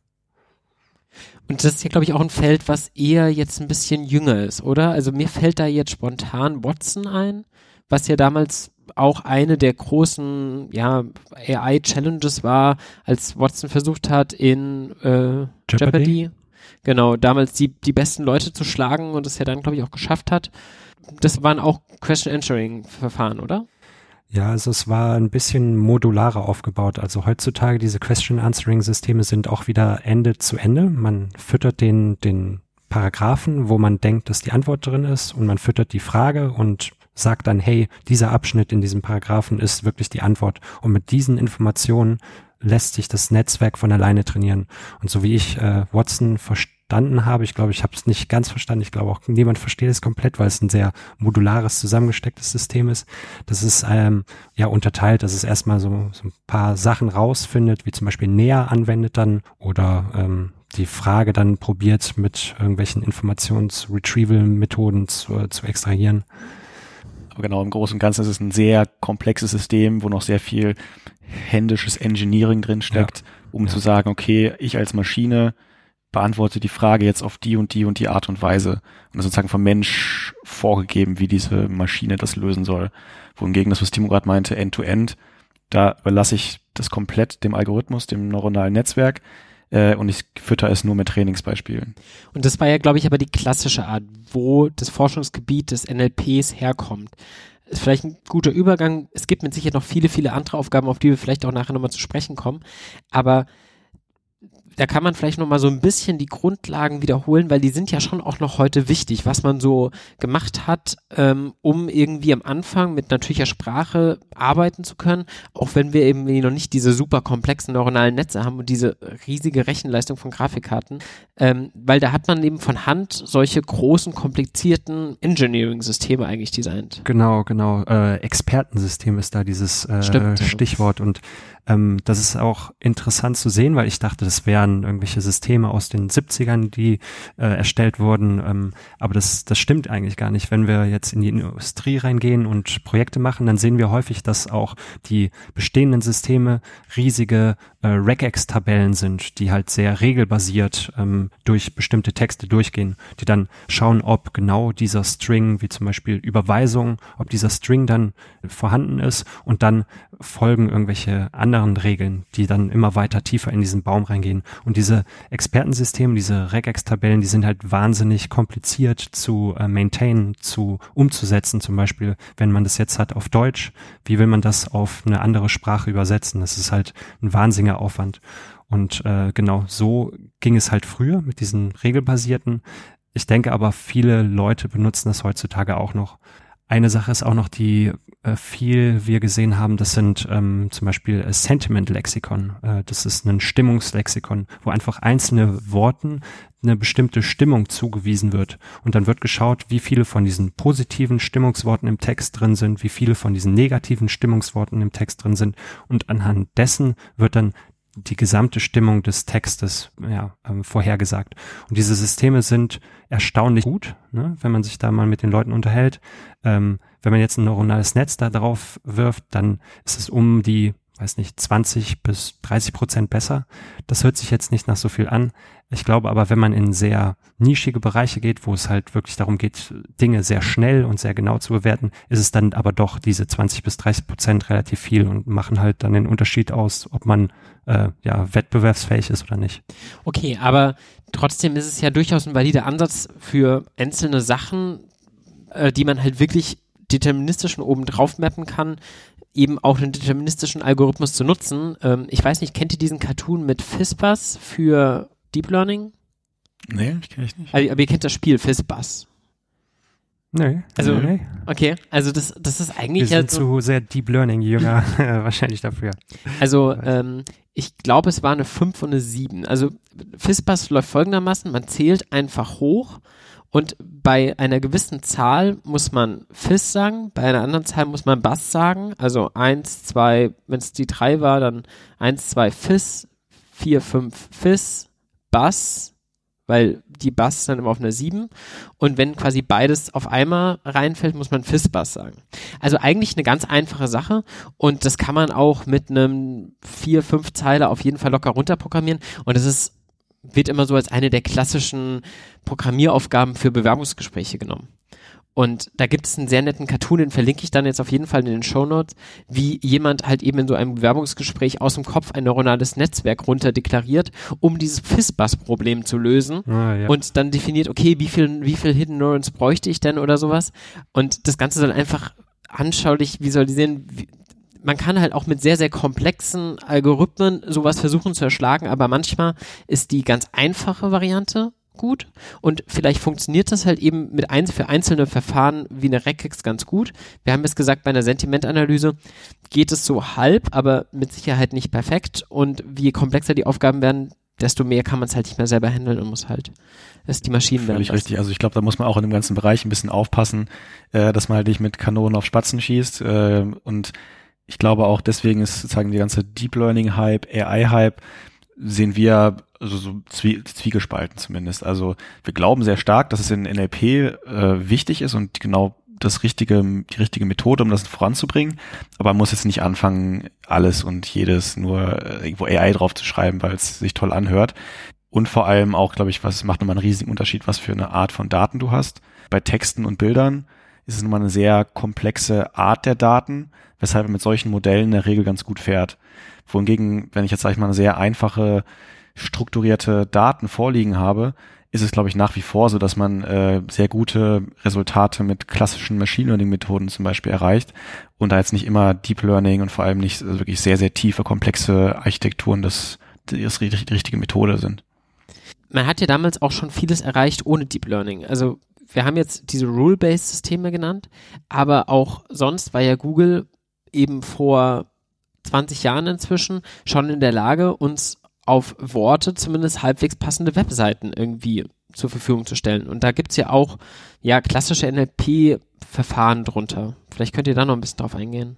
Und das ist ja, glaube ich, auch ein Feld, was eher jetzt ein bisschen jünger ist, oder? Also mir fällt da jetzt spontan Watson ein, was ja damals auch eine der großen ja, AI-Challenges war, als Watson versucht hat, in äh, Jeopardy. Jeopardy, genau, damals die, die besten Leute zu schlagen und es ja dann, glaube ich, auch geschafft hat. Das waren auch Question-Answering-Verfahren, oder? Ja, also es war ein bisschen modularer aufgebaut. Also heutzutage diese Question-Answering-Systeme sind auch wieder Ende zu Ende. Man füttert den, den Paragraphen, wo man denkt, dass die Antwort drin ist und man füttert die Frage und sagt dann, hey, dieser Abschnitt in diesem Paragraphen ist wirklich die Antwort. Und mit diesen Informationen lässt sich das Netzwerk von alleine trainieren. Und so wie ich äh, Watson verstanden habe. Ich glaube, ich habe es nicht ganz verstanden. Ich glaube auch niemand versteht es komplett, weil es ein sehr modulares, zusammengestecktes System ist. Das ist ähm, ja unterteilt, dass es erstmal so, so ein paar Sachen rausfindet, wie zum Beispiel näher anwendet dann oder ähm, die Frage dann probiert mit irgendwelchen Informations-Retrieval-Methoden zu, zu extrahieren. Aber genau, im Großen und Ganzen ist es ein sehr komplexes System, wo noch sehr viel händisches Engineering drin steckt, ja. um ja. zu sagen, okay, ich als Maschine beantworte die Frage jetzt auf die und die und die Art und Weise. Und das sozusagen vom Mensch vorgegeben, wie diese Maschine das lösen soll. Wohingegen das, was Timo gerade meinte, End-to-End, -End, da überlasse ich das komplett dem Algorithmus, dem neuronalen Netzwerk äh, und ich fütter es nur mit Trainingsbeispielen. Und das war ja, glaube ich, aber die klassische Art, wo das Forschungsgebiet des NLPs herkommt. Ist vielleicht ein guter Übergang. Es gibt mit Sicherheit noch viele, viele andere Aufgaben, auf die wir vielleicht auch nachher nochmal zu sprechen kommen. Aber da kann man vielleicht noch mal so ein bisschen die Grundlagen wiederholen, weil die sind ja schon auch noch heute wichtig, was man so gemacht hat, ähm, um irgendwie am Anfang mit natürlicher Sprache arbeiten zu können, auch wenn wir eben noch nicht diese super komplexen neuronalen Netze haben und diese riesige Rechenleistung von Grafikkarten, ähm, weil da hat man eben von Hand solche großen, komplizierten Engineering-Systeme eigentlich designt. Genau, genau. Äh, Expertensystem ist da dieses äh, Stichwort und ähm, das ist auch interessant zu sehen, weil ich dachte, das wäre modern irgendwelche Systeme aus den 70ern, die äh, erstellt wurden. Ähm, aber das, das stimmt eigentlich gar nicht. Wenn wir jetzt in die Industrie reingehen und Projekte machen, dann sehen wir häufig, dass auch die bestehenden Systeme riesige äh, Regex-Tabellen sind, die halt sehr regelbasiert ähm, durch bestimmte Texte durchgehen, die dann schauen, ob genau dieser String, wie zum Beispiel Überweisung, ob dieser String dann vorhanden ist und dann folgen irgendwelche anderen Regeln, die dann immer weiter tiefer in diesen Baum reingehen. Und diese Expertensysteme, diese Regex-Tabellen, die sind halt wahnsinnig kompliziert zu äh, maintainen, zu umzusetzen. Zum Beispiel, wenn man das jetzt hat auf Deutsch, wie will man das auf eine andere Sprache übersetzen? Das ist halt ein wahnsinniger Aufwand. Und äh, genau so ging es halt früher mit diesen regelbasierten. Ich denke aber, viele Leute benutzen das heutzutage auch noch. Eine Sache ist auch noch, die äh, viel wir gesehen haben, das sind ähm, zum Beispiel äh, Sentiment-Lexikon. Äh, das ist ein Stimmungslexikon, wo einfach einzelne Worten eine bestimmte Stimmung zugewiesen wird. Und dann wird geschaut, wie viele von diesen positiven Stimmungsworten im Text drin sind, wie viele von diesen negativen Stimmungsworten im Text drin sind. Und anhand dessen wird dann die gesamte Stimmung des Textes ja, ähm, vorhergesagt. Und diese Systeme sind erstaunlich gut, ne, wenn man sich da mal mit den Leuten unterhält. Ähm, wenn man jetzt ein neuronales Netz da drauf wirft, dann ist es um die, weiß nicht, 20 bis 30 Prozent besser. Das hört sich jetzt nicht nach so viel an. Ich glaube aber, wenn man in sehr nischige Bereiche geht, wo es halt wirklich darum geht, Dinge sehr schnell und sehr genau zu bewerten, ist es dann aber doch diese 20 bis 30 Prozent relativ viel und machen halt dann den Unterschied aus, ob man äh, ja wettbewerbsfähig ist oder nicht. Okay, aber trotzdem ist es ja durchaus ein valider Ansatz für einzelne Sachen, äh, die man halt wirklich deterministischen oben drauf mappen kann, eben auch einen deterministischen Algorithmus zu nutzen. Ähm, ich weiß nicht, kennt ihr diesen Cartoon mit Fizzbuzz für Deep Learning? Nee, ich kenne ich nicht. Aber, aber ihr kennt das Spiel Fizzbuzz. Nee. Also, nee. okay, also das, das ist eigentlich Wir ja sind so, zu sehr Deep Learning Jünger wahrscheinlich dafür. also ähm, ich glaube, es war eine 5 und eine 7. Also Fizzbuzz läuft folgendermaßen, man zählt einfach hoch und bei einer gewissen Zahl muss man Fizz sagen, bei einer anderen Zahl muss man Bass sagen, also 1, 2, wenn es die 3 war, dann 1, 2 Fizz, 4, 5 Fizz, Bass, weil die Bass dann immer auf einer 7 und wenn quasi beides auf einmal reinfällt, muss man Fizz-Bass sagen. Also eigentlich eine ganz einfache Sache. Und das kann man auch mit einem 4, 5 Zeile auf jeden Fall locker runterprogrammieren. Und das ist wird immer so als eine der klassischen Programmieraufgaben für Bewerbungsgespräche genommen. Und da gibt es einen sehr netten Cartoon, den verlinke ich dann jetzt auf jeden Fall in den Show Notes, wie jemand halt eben in so einem Bewerbungsgespräch aus dem Kopf ein neuronales Netzwerk runterdeklariert, um dieses Fizzbuzz-Problem zu lösen Ah, ja. und dann definiert, okay, wie viel, wie viel Hidden Neurons bräuchte ich denn oder sowas. Und das Ganze soll einfach anschaulich visualisieren, wie, man kann halt auch mit sehr, sehr komplexen Algorithmen sowas versuchen zu erschlagen, aber manchmal ist die ganz einfache Variante gut und vielleicht funktioniert das halt eben mit ein, für einzelne Verfahren wie eine Regex ganz gut. Wir haben jetzt gesagt, bei einer Sentimentanalyse geht es so halb, aber mit Sicherheit nicht perfekt und je komplexer die Aufgaben werden, desto mehr kann man es halt nicht mehr selber handeln und muss halt es die Maschinen werden Völlig lassen. richtig. Also ich glaube, da muss man auch in dem ganzen Bereich ein bisschen aufpassen, äh, dass man halt nicht mit Kanonen auf Spatzen schießt. Äh, und ich glaube auch deswegen ist sozusagen die ganze Deep Learning Hype, AI Hype, sehen wir also so zwie zwiegespalten zumindest. Also wir glauben sehr stark, dass es in NLP äh, wichtig ist und genau das richtige, die richtige Methode, um das voranzubringen. Aber man muss jetzt nicht anfangen, alles und jedes nur äh, irgendwo AI drauf zu schreiben, weil es sich toll anhört. Und vor allem auch, glaube ich, was macht nochmal einen riesigen Unterschied, was für eine Art von Daten du hast. Bei Texten und Bildern ist es nochmal eine sehr komplexe Art der Daten, weshalb man mit solchen Modellen in der Regel ganz gut fährt. Wohingegen, wenn ich jetzt, sage ich mal, eine sehr einfache, strukturierte Daten vorliegen habe, ist es, glaube ich, nach wie vor so, dass man äh, sehr gute Resultate mit klassischen Machine Learning Methoden zum Beispiel erreicht und da jetzt nicht immer Deep Learning und vor allem nicht äh, wirklich sehr, sehr tiefe, komplexe Architekturen das, das die richtige Methode sind. man hat ja damals auch schon vieles erreicht ohne Deep Learning. Also wir haben jetzt diese Rule-Based Systeme genannt, aber auch sonst war ja Google eben vor 20 Jahren inzwischen schon in der Lage, uns auf Worte zumindest halbwegs passende Webseiten irgendwie zur Verfügung zu stellen. Und da gibt's ja auch ja klassische NLP-Verfahren drunter. Vielleicht könnt ihr da noch ein bisschen drauf eingehen.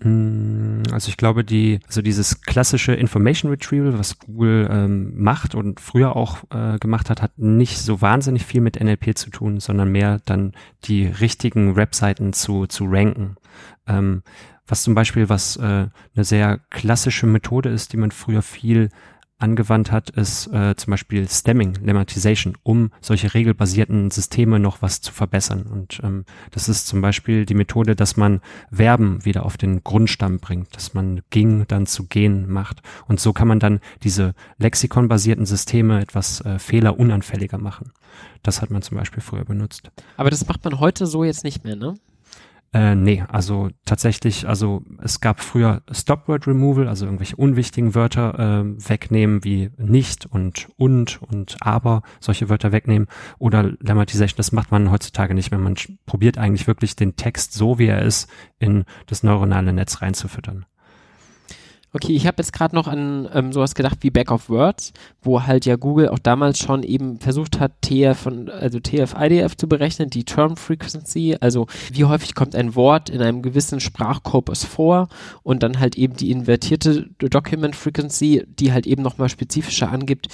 Mm, also ich glaube, die, also dieses klassische Information Retrieval, was Google ähm, macht und früher auch äh, gemacht hat, hat nicht so wahnsinnig viel mit NLP zu tun, sondern mehr dann die richtigen Webseiten zu, zu ranken. Ähm, was zum Beispiel, was äh, eine sehr klassische Methode ist, die man früher viel angewandt hat, ist äh, zum Beispiel Stemming, Lemmatization, um solche regelbasierten Systeme noch was zu verbessern. Und ähm, das ist zum Beispiel die Methode, dass man Verben wieder auf den Grundstamm bringt, dass man ging dann zu gehen macht. Und so kann man dann diese lexikonbasierten Systeme etwas äh, fehlerunanfälliger machen. Das hat man zum Beispiel früher benutzt. Aber das macht man heute so jetzt nicht mehr, ne? Äh, nee, also tatsächlich, also es gab früher Stop-Word Removal, also irgendwelche unwichtigen Wörter äh, wegnehmen, wie nicht und und und aber, solche Wörter wegnehmen. Oder Lemmatization, das macht man heutzutage nicht mehr. Man probiert eigentlich wirklich den Text so, wie er ist, in das neuronale Netz reinzufüttern. Okay, ich habe jetzt gerade noch an ähm, sowas gedacht wie Back of Words, wo halt ja Google auch damals schon eben versucht hat, TF und also TF-IDF zu berechnen, die Term Frequency, also wie häufig kommt ein Wort in einem gewissen Sprachkorpus vor und dann halt eben die invertierte Document Frequency, die halt eben nochmal spezifischer angibt,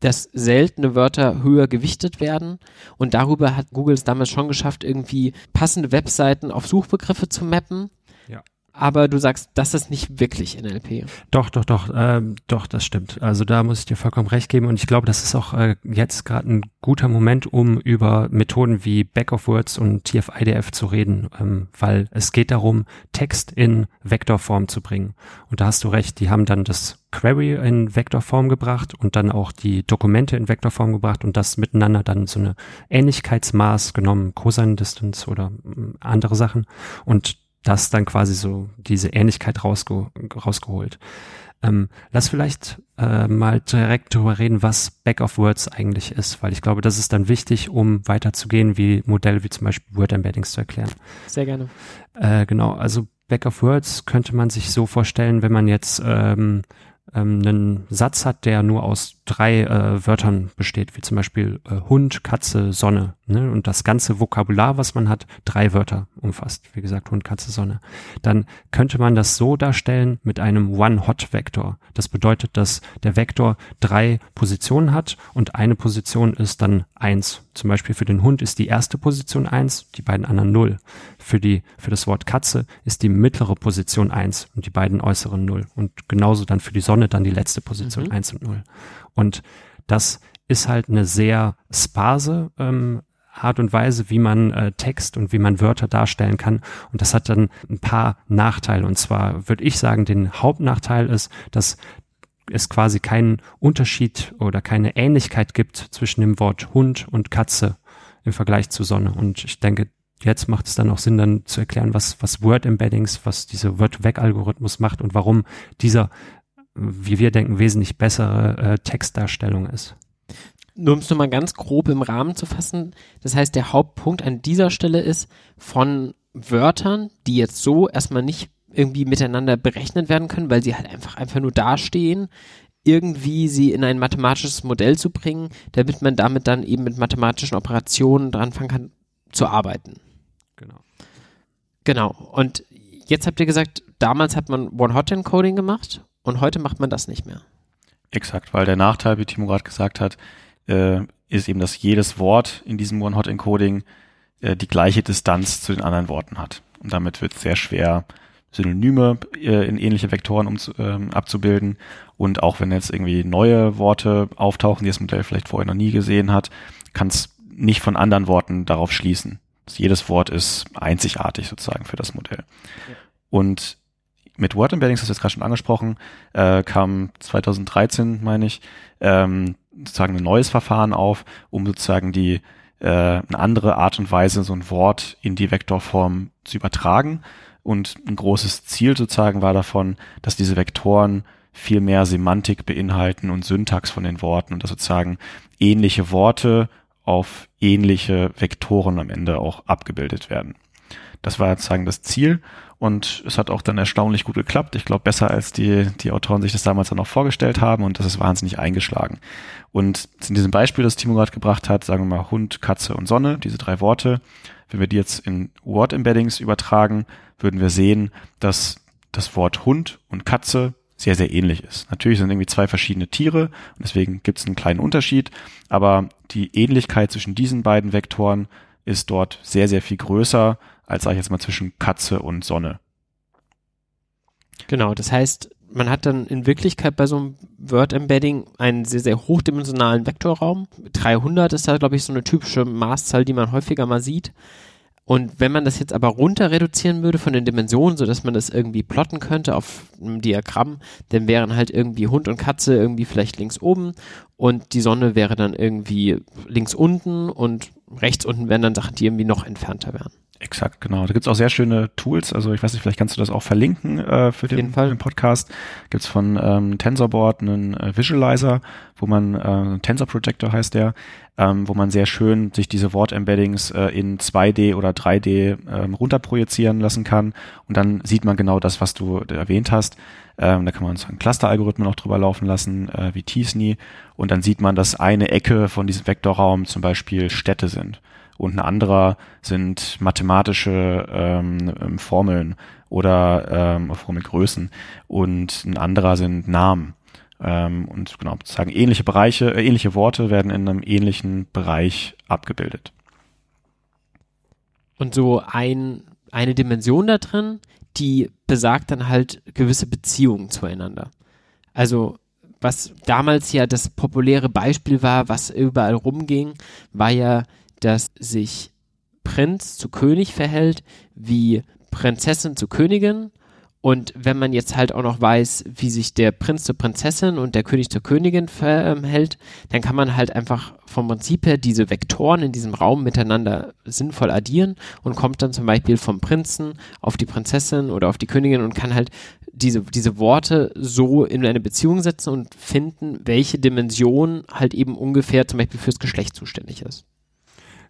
dass seltene Wörter höher gewichtet werden. Und darüber hat Google es damals schon geschafft, irgendwie passende Webseiten auf Suchbegriffe zu mappen aber du sagst, das ist nicht wirklich NLP. Doch, doch, doch, ähm, doch, das stimmt. Also da muss ich dir vollkommen recht geben und ich glaube, das ist auch äh, jetzt gerade ein guter Moment, um über Methoden wie Back of Words und TF-IDF zu reden, ähm, weil es geht darum, Text in Vektorform zu bringen. Und da hast du recht, die haben dann das Query in Vektorform gebracht und dann auch die Dokumente in Vektorform gebracht und das miteinander dann so eine Ähnlichkeitsmaß genommen, Cosine Distance oder äh, andere Sachen und das dann quasi so diese Ähnlichkeit rausge rausgeholt. Ähm, lass vielleicht äh, mal direkt darüber reden, was Back of Words eigentlich ist, weil ich glaube, das ist dann wichtig, um weiterzugehen, wie Modelle wie zum Beispiel Word Embeddings zu erklären. Sehr gerne. Äh, genau, also Back of Words könnte man sich so vorstellen, wenn man jetzt ähm, ähm, einen Satz hat, der nur aus drei äh, Wörtern besteht, wie zum Beispiel äh, Hund, Katze, Sonne. Ne? Und das ganze Vokabular, was man hat, drei Wörter umfasst. Wie gesagt, Hund, Katze, Sonne. Dann könnte man das so darstellen mit einem One-Hot-Vektor. Das bedeutet, dass der Vektor drei Positionen hat und eine Position ist dann eins. Zum Beispiel für den Hund ist die erste Position eins, die beiden anderen null. Für die, für das Wort Katze ist die mittlere Position eins und die beiden äußeren null. Und genauso dann für die Sonne dann die letzte Position mhm. eins und null. Und das ist halt eine sehr sparse ähm, Art und Weise, wie man äh, Text und wie man Wörter darstellen kann. Und das hat dann ein paar Nachteile. Und zwar würde ich sagen, den Hauptnachteil ist, dass es quasi keinen Unterschied oder keine Ähnlichkeit gibt zwischen dem Wort Hund und Katze im Vergleich zu Sonne. Und ich denke, jetzt macht es dann auch Sinn, dann zu erklären, was, was Word Embeddings, was dieser Word-Weg-Algorithmus macht und warum dieser wie wir denken, wesentlich bessere äh, Textdarstellung ist. Nur um es nochmal ganz grob im Rahmen zu fassen, das heißt, der Hauptpunkt an dieser Stelle ist, von Wörtern, die jetzt so erstmal nicht irgendwie miteinander berechnet werden können, weil sie halt einfach, einfach nur dastehen, irgendwie sie in ein mathematisches Modell zu bringen, damit man damit dann eben mit mathematischen Operationen dran fangen kann zu arbeiten. Genau. Und jetzt habt ihr gesagt, damals hat man One-Hot-Encoding gemacht und heute macht man das nicht mehr. Exakt, weil der Nachteil, wie Timo gerade gesagt hat, äh, ist eben, dass jedes Wort in diesem One-Hot-Encoding äh, die gleiche Distanz zu den anderen Worten hat. Und damit wird es sehr schwer, Synonyme äh, in ähnliche Vektoren um, ähm, abzubilden. Und auch wenn jetzt irgendwie neue Worte auftauchen, die das Modell vielleicht vorher noch nie gesehen hat, kann es nicht von anderen Worten darauf schließen. Jedes Wort ist einzigartig sozusagen für das Modell. Ja. Und mit Word Embeddings, das ist jetzt gerade schon angesprochen, äh, kam 2013, meine ich, ähm, sozusagen ein neues Verfahren auf, um sozusagen die äh, eine andere Art und Weise, so ein Wort in die Vektorform zu übertragen. Und ein großes Ziel sozusagen war davon, dass diese Vektoren viel mehr Semantik beinhalten und Syntax von den Worten und dass sozusagen ähnliche Worte auf ähnliche Vektoren am Ende auch abgebildet werden. Das war sozusagen das Ziel und es hat auch dann erstaunlich gut geklappt. Ich glaube, besser als die, die Autoren sich das damals dann noch vorgestellt haben und das ist wahnsinnig eingeschlagen. Und in diesem Beispiel, das Timo gerade gebracht hat, sagen wir mal Hund, Katze und Sonne, diese drei Worte, wenn wir die jetzt in Word-Embeddings übertragen, würden wir sehen, dass das Wort Hund und Katze sehr, sehr ähnlich ist. Natürlich sind irgendwie zwei verschiedene Tiere und deswegen gibt es einen kleinen Unterschied, aber die Ähnlichkeit zwischen diesen beiden Vektoren ist dort sehr, sehr viel größer als, sage ich jetzt mal, zwischen Katze und Sonne. Genau, das heißt, man hat dann in Wirklichkeit bei so einem Word-Embedding einen sehr, sehr hochdimensionalen Vektorraum. 300 ist da, glaube ich, so eine typische Maßzahl, die man häufiger mal sieht. Und wenn man das jetzt aber runter reduzieren würde von den Dimensionen, so dass man das irgendwie plotten könnte auf einem Diagramm, dann wären halt irgendwie Hund und Katze irgendwie vielleicht links oben und die Sonne wäre dann irgendwie links unten und rechts unten wären dann Sachen, die irgendwie noch entfernter wären. Exakt, genau. Da gibt's auch sehr schöne Tools. Also ich weiß nicht, vielleicht kannst du das auch verlinken äh, für den, den, Podcast. Gibt's von ähm, TensorBoard einen äh, Visualizer, wo man, äh, Tensor Projector heißt der, ähm, wo man sehr schön sich diese Wortembeddings äh, in 2D oder 3D ähm, runterprojizieren lassen kann. Und dann sieht man genau das, was du erwähnt hast. Ähm, da kann man so einen Cluster-Algorithmen auch drüber laufen lassen, äh, wie T-SNE. Und dann sieht man, dass eine Ecke von diesem Vektorraum zum Beispiel Städte sind und ein anderer sind mathematische ähm, ähm, Formeln oder ähm, Formelgrößen und ein anderer sind Namen. Ähm, und genau, sozusagen ähnliche Bereiche, äh, ähnliche Worte werden in einem ähnlichen Bereich abgebildet. Und so ein, eine Dimension da drin, die besagt dann halt gewisse Beziehungen zueinander. Also was damals ja das populäre Beispiel war, was überall rumging, war ja dass sich Prinz zu König verhält, wie Prinzessin zu Königin. Und wenn man jetzt halt auch noch weiß, wie sich der Prinz zur Prinzessin und der König zur Königin verhält, dann kann man halt einfach vom Prinzip her diese Vektoren in diesem Raum miteinander sinnvoll addieren und kommt dann zum Beispiel vom Prinzen auf die Prinzessin oder auf die Königin und kann halt diese, diese Worte so in eine Beziehung setzen und finden, welche Dimension halt eben ungefähr zum Beispiel fürs Geschlecht zuständig ist.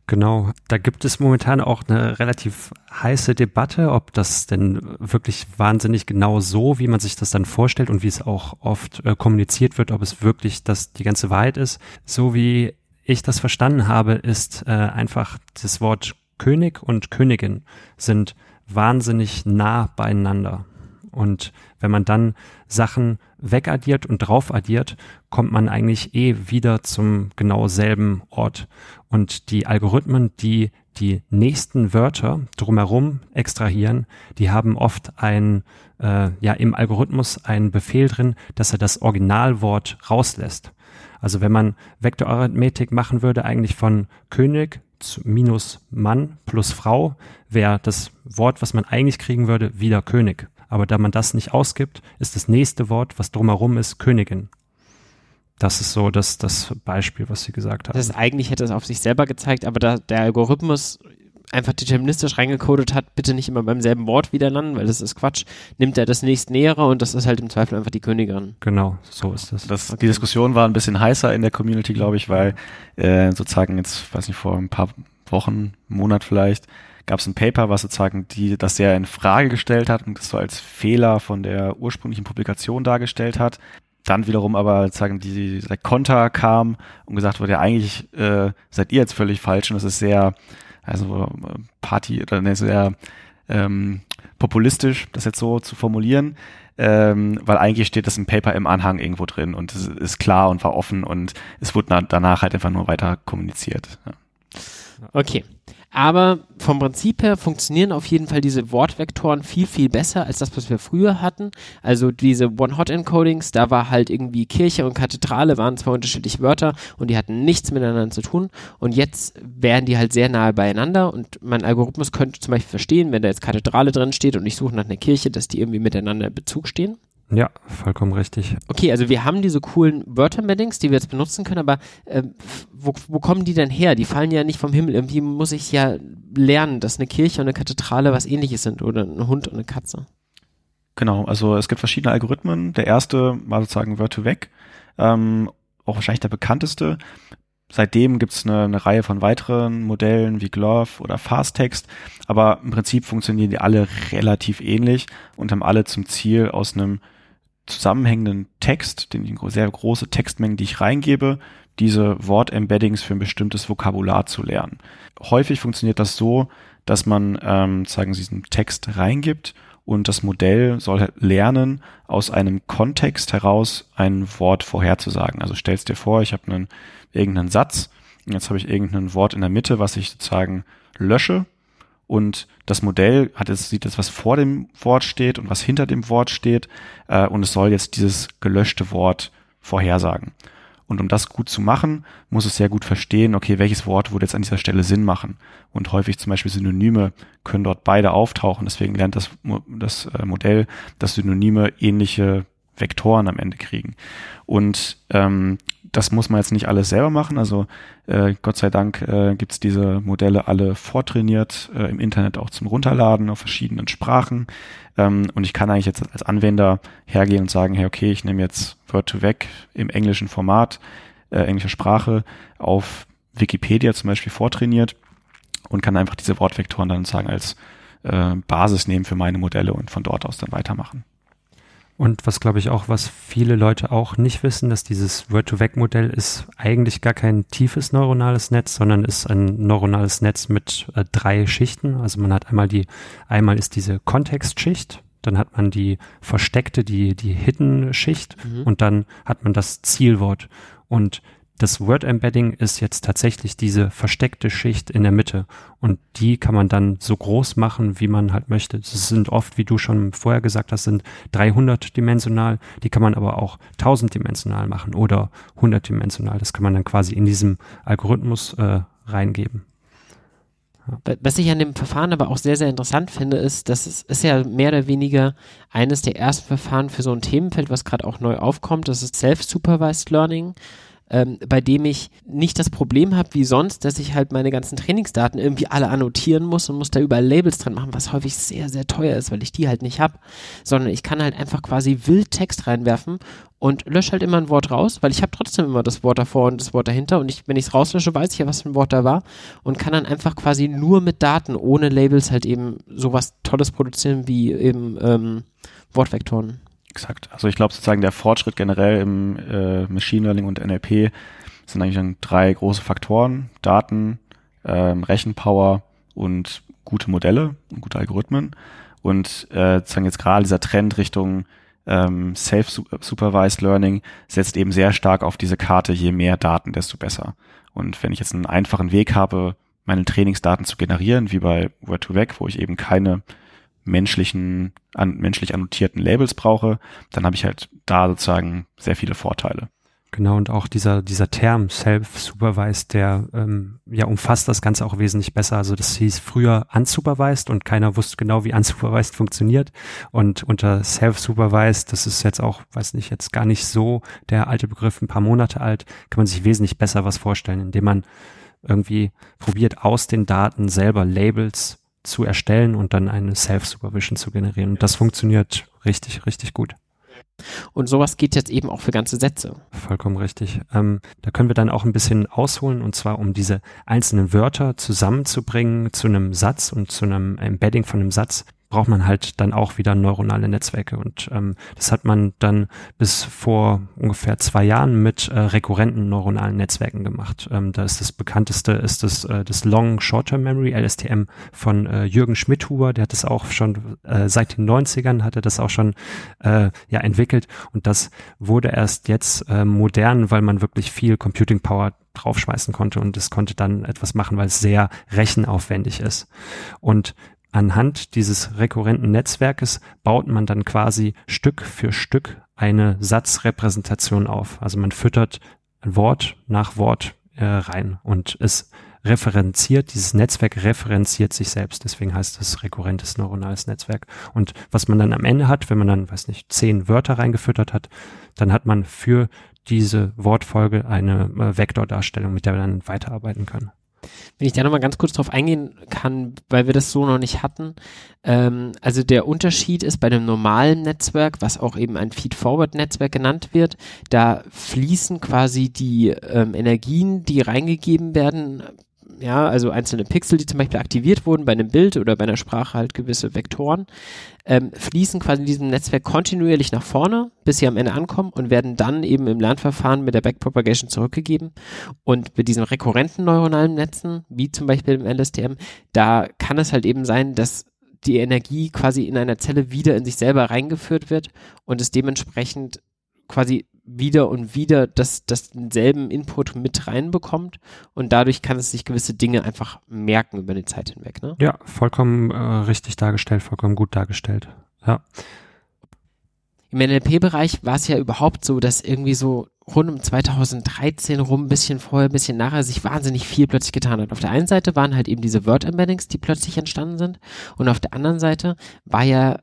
Genau, da gibt es momentan auch eine relativ heiße Debatte, ob das denn wirklich wahnsinnig genau so, wie man sich das dann vorstellt und wie es auch oft äh, kommuniziert wird, ob es wirklich das die ganze Wahrheit ist. So wie ich das verstanden habe, ist äh, einfach das Wort König und Königin sind wahnsinnig nah beieinander. Und wenn man dann Sachen wegaddiert und draufaddiert, kommt man eigentlich eh wieder zum genau selben Ort. Und die Algorithmen, die die nächsten Wörter drumherum extrahieren, die haben oft ein, äh, ja, im Algorithmus einen Befehl drin, dass er das Originalwort rauslässt. Also wenn man Vektorarithmetik machen würde, eigentlich von König minus Mann plus Frau, wäre das Wort, was man eigentlich kriegen würde, wieder König aber da man das nicht ausgibt, ist das nächste Wort, was drumherum ist, Königin. Das ist so das, das Beispiel, was sie gesagt hat. Das eigentlich hätte es auf sich selber gezeigt, aber da der Algorithmus einfach deterministisch reingecodet hat, bitte nicht immer beim selben Wort wieder landen, weil das ist Quatsch, nimmt er das nächst nähere und das ist halt im Zweifel einfach die Königin. Genau, so ist das. das okay. Die Diskussion war ein bisschen heißer in der Community, glaube ich, weil äh, sozusagen jetzt, weiß nicht, vor ein paar Wochen, Monat vielleicht, gab es ein Paper, was sozusagen die, das sehr in Frage gestellt hat und das so als Fehler von der ursprünglichen Publikation dargestellt hat. Dann wiederum aber sozusagen die, der Konter kam und gesagt wurde, ja eigentlich äh, seid ihr jetzt völlig falsch und das ist sehr, also Party oder ne, sehr ähm, populistisch, das jetzt so zu formulieren, ähm, weil eigentlich steht das im Paper im Anhang irgendwo drin und es ist klar und war offen und es wurde danach halt einfach nur weiter kommuniziert. Ja. Okay. Aber vom Prinzip her funktionieren auf jeden Fall diese Wortvektoren viel, viel besser als das, was wir früher hatten. Also diese One-Hot-Encodings, da war halt irgendwie Kirche und Kathedrale waren zwei unterschiedliche Wörter und die hatten nichts miteinander zu tun. Und jetzt wären die halt sehr nahe beieinander und mein Algorithmus könnte zum Beispiel verstehen, wenn da jetzt Kathedrale drin steht und ich suche nach einer Kirche, dass die irgendwie miteinander in Bezug stehen. Ja, vollkommen richtig. Okay, also wir haben diese coolen Wörtermeddings, die wir jetzt benutzen können, aber äh, wo, wo kommen die denn her? Die fallen ja nicht vom Himmel. Irgendwie muss ich ja lernen, dass eine Kirche und eine Kathedrale was ähnliches sind oder ein Hund und eine Katze. Genau, also es gibt verschiedene Algorithmen. Der erste war sozusagen Wörter weg, ähm, auch wahrscheinlich der bekannteste. Seitdem gibt es eine, eine Reihe von weiteren Modellen wie Glove oder Fasttext, aber im Prinzip funktionieren die alle relativ ähnlich und haben alle zum Ziel aus einem zusammenhängenden Text, den sehr große Textmengen, die ich reingebe, diese Wortembeddings für ein bestimmtes Vokabular zu lernen. Häufig funktioniert das so, dass man ähm, sagen Sie diesen Text reingibt und das Modell soll halt lernen, aus einem Kontext heraus ein Wort vorherzusagen. Also stellst dir vor, ich habe einen irgendeinen Satz, jetzt habe ich irgendein Wort in der Mitte, was ich sozusagen lösche und das Modell hat jetzt, sieht jetzt, was vor dem Wort steht und was hinter dem Wort steht äh, und es soll jetzt dieses gelöschte Wort vorhersagen. Und um das gut zu machen, muss es sehr gut verstehen, okay, welches Wort würde jetzt an dieser Stelle Sinn machen. Und häufig zum Beispiel Synonyme können dort beide auftauchen. Deswegen lernt das, das äh, Modell, dass Synonyme ähnliche Vektoren am Ende kriegen. Und ähm, das muss man jetzt nicht alles selber machen. Also äh, Gott sei Dank äh, gibt diese Modelle alle vortrainiert äh, im Internet auch zum Runterladen auf verschiedenen Sprachen. Ähm, und ich kann eigentlich jetzt als Anwender hergehen und sagen, hey, okay, ich nehme jetzt Word2Vec im englischen Format, äh, englischer Sprache auf Wikipedia zum Beispiel vortrainiert und kann einfach diese Wortvektoren dann sagen als äh, Basis nehmen für meine Modelle und von dort aus dann weitermachen. Und was glaube ich auch, was viele Leute auch nicht wissen, dass dieses Word-to-Vec-Modell ist eigentlich gar kein tiefes neuronales Netz, sondern ist ein neuronales Netz mit äh, drei Schichten. Also man hat einmal die, einmal ist diese Kontextschicht, dann hat man die versteckte, die, die Hidden-Schicht mhm. und dann hat man das Zielwort. Und das Word Embedding ist jetzt tatsächlich diese versteckte Schicht in der Mitte und die kann man dann so groß machen, wie man halt möchte. Das sind oft, wie du schon vorher gesagt hast, sind 300 dimensional. Die kann man aber auch 1000 dimensional machen oder 100 dimensional. Das kann man dann quasi in diesem Algorithmus äh, reingeben. Was ich an dem Verfahren aber auch sehr, sehr interessant finde, ist, dass es ist ja mehr oder weniger eines der ersten Verfahren für so ein Themenfeld, was gerade auch neu aufkommt. Das ist Self-Supervised Learning ähm, bei dem ich nicht das Problem habe wie sonst, dass ich halt meine ganzen Trainingsdaten irgendwie alle annotieren muss und muss da überall Labels drin machen, was häufig sehr, sehr teuer ist, weil ich die halt nicht habe, sondern ich kann halt einfach quasi wild Text reinwerfen und lösche halt immer ein Wort raus, weil ich habe trotzdem immer das Wort davor und das Wort dahinter und ich, wenn ich es rauslösche, weiß ich ja, was für ein Wort da war und kann dann einfach quasi nur mit Daten ohne Labels halt eben sowas Tolles produzieren wie eben ähm, Wortvektoren. Exakt. Also ich glaube sozusagen der Fortschritt generell im äh, Machine Learning und NLP sind eigentlich dann drei große Faktoren. Daten, ähm, Rechenpower und gute Modelle und gute Algorithmen. Und äh, sozusagen jetzt gerade dieser Trend Richtung ähm, Self-Supervised Learning setzt eben sehr stark auf diese Karte, je mehr Daten, desto besser. Und wenn ich jetzt einen einfachen Weg habe, meine Trainingsdaten zu generieren, wie bei Word2Vec, wo ich eben keine menschlichen, an, menschlich annotierten Labels brauche, dann habe ich halt da sozusagen sehr viele Vorteile. Genau, und auch dieser, dieser Term Self-Supervised, der ähm, ja umfasst das Ganze auch wesentlich besser. Also das hieß früher unsupervised und keiner wusste genau, wie unsupervised funktioniert. Und unter Self-Supervised, das ist jetzt auch, weiß nicht, jetzt gar nicht so der alte Begriff, ein paar Monate alt, kann man sich wesentlich besser was vorstellen, indem man irgendwie probiert, aus den Daten selber Labels zu erstellen und dann eine Self-Supervision zu generieren. Und das funktioniert richtig, richtig gut. Und sowas geht jetzt eben auch für ganze Sätze. Vollkommen richtig. Ähm, da können wir dann auch ein bisschen ausholen und zwar um diese einzelnen Wörter zusammenzubringen zu einem Satz und zu einem Embedding von einem Satz braucht man halt dann auch wieder neuronale Netzwerke. Und ähm, das hat man dann bis vor ungefähr zwei Jahren mit äh, rekurrenten neuronalen Netzwerken gemacht. Ähm, da ist das bekannteste ist das, äh, das Long Short-Term Memory, LSTM, von äh, Jürgen Schmidhuber. Der hat das auch schon äh, seit den 90ern hat er das auch schon äh, ja entwickelt. Und das wurde erst jetzt äh, modern, weil man wirklich viel Computing Power draufschmeißen konnte und es konnte dann etwas machen, weil es sehr rechenaufwendig ist. Und anhand dieses rekurrenten Netzwerkes baut man dann quasi Stück für Stück eine Satzrepräsentation auf. Also man füttert Wort nach Wort äh, rein und es referenziert, dieses Netzwerk referenziert sich selbst. Deswegen heißt es rekurrentes neuronales Netzwerk. Und was man dann am Ende hat, wenn man dann, weiß nicht, zehn Wörter reingefüttert hat, dann hat man für diese Wortfolge eine äh, Vektordarstellung, mit der man dann weiterarbeiten kann. Wenn ich da nochmal ganz kurz drauf eingehen kann, weil wir das so noch nicht hatten. Ähm, also der Unterschied ist bei einem normalen Netzwerk, was auch eben ein Feed-Forward-Netzwerk genannt wird, da fließen quasi die ähm, Energien, die reingegeben werden, ja, also einzelne Pixel, die zum Beispiel aktiviert wurden bei einem Bild oder bei einer Sprache halt gewisse Vektoren, ähm, fließen quasi in diesem Netzwerk kontinuierlich nach vorne, bis sie am Ende ankommen und werden dann eben im Lernverfahren mit der Backpropagation zurückgegeben. Und mit diesen rekurrenten neuronalen Netzen, wie zum Beispiel im LSTM, da kann es halt eben sein, dass die Energie quasi in einer Zelle wieder in sich selber reingeführt wird und es dementsprechend quasi wieder und wieder das, das denselben Input mit reinbekommt und dadurch kann es sich gewisse Dinge einfach merken über die Zeit hinweg. Ne? Ja, vollkommen äh, richtig dargestellt, vollkommen gut dargestellt. Ja. Im NLP-Bereich war es ja überhaupt so, dass irgendwie so rund um 2013 rum, ein bisschen vorher, ein bisschen nachher, sich wahnsinnig viel plötzlich getan hat. Auf der einen Seite waren halt eben diese Word-Embeddings, die plötzlich entstanden sind und auf der anderen Seite war ja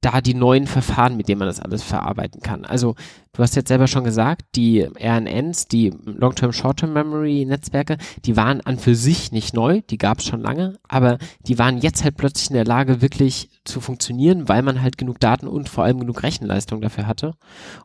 da die neuen Verfahren, mit denen man das alles verarbeiten kann. Also du hast jetzt selber schon gesagt, die RNNs, die Long-Term, Short-Term Memory Netzwerke, die waren an für sich nicht neu, die gab es schon lange, aber die waren jetzt halt plötzlich in der Lage, wirklich zu funktionieren, weil man halt genug Daten und vor allem genug Rechenleistung dafür hatte.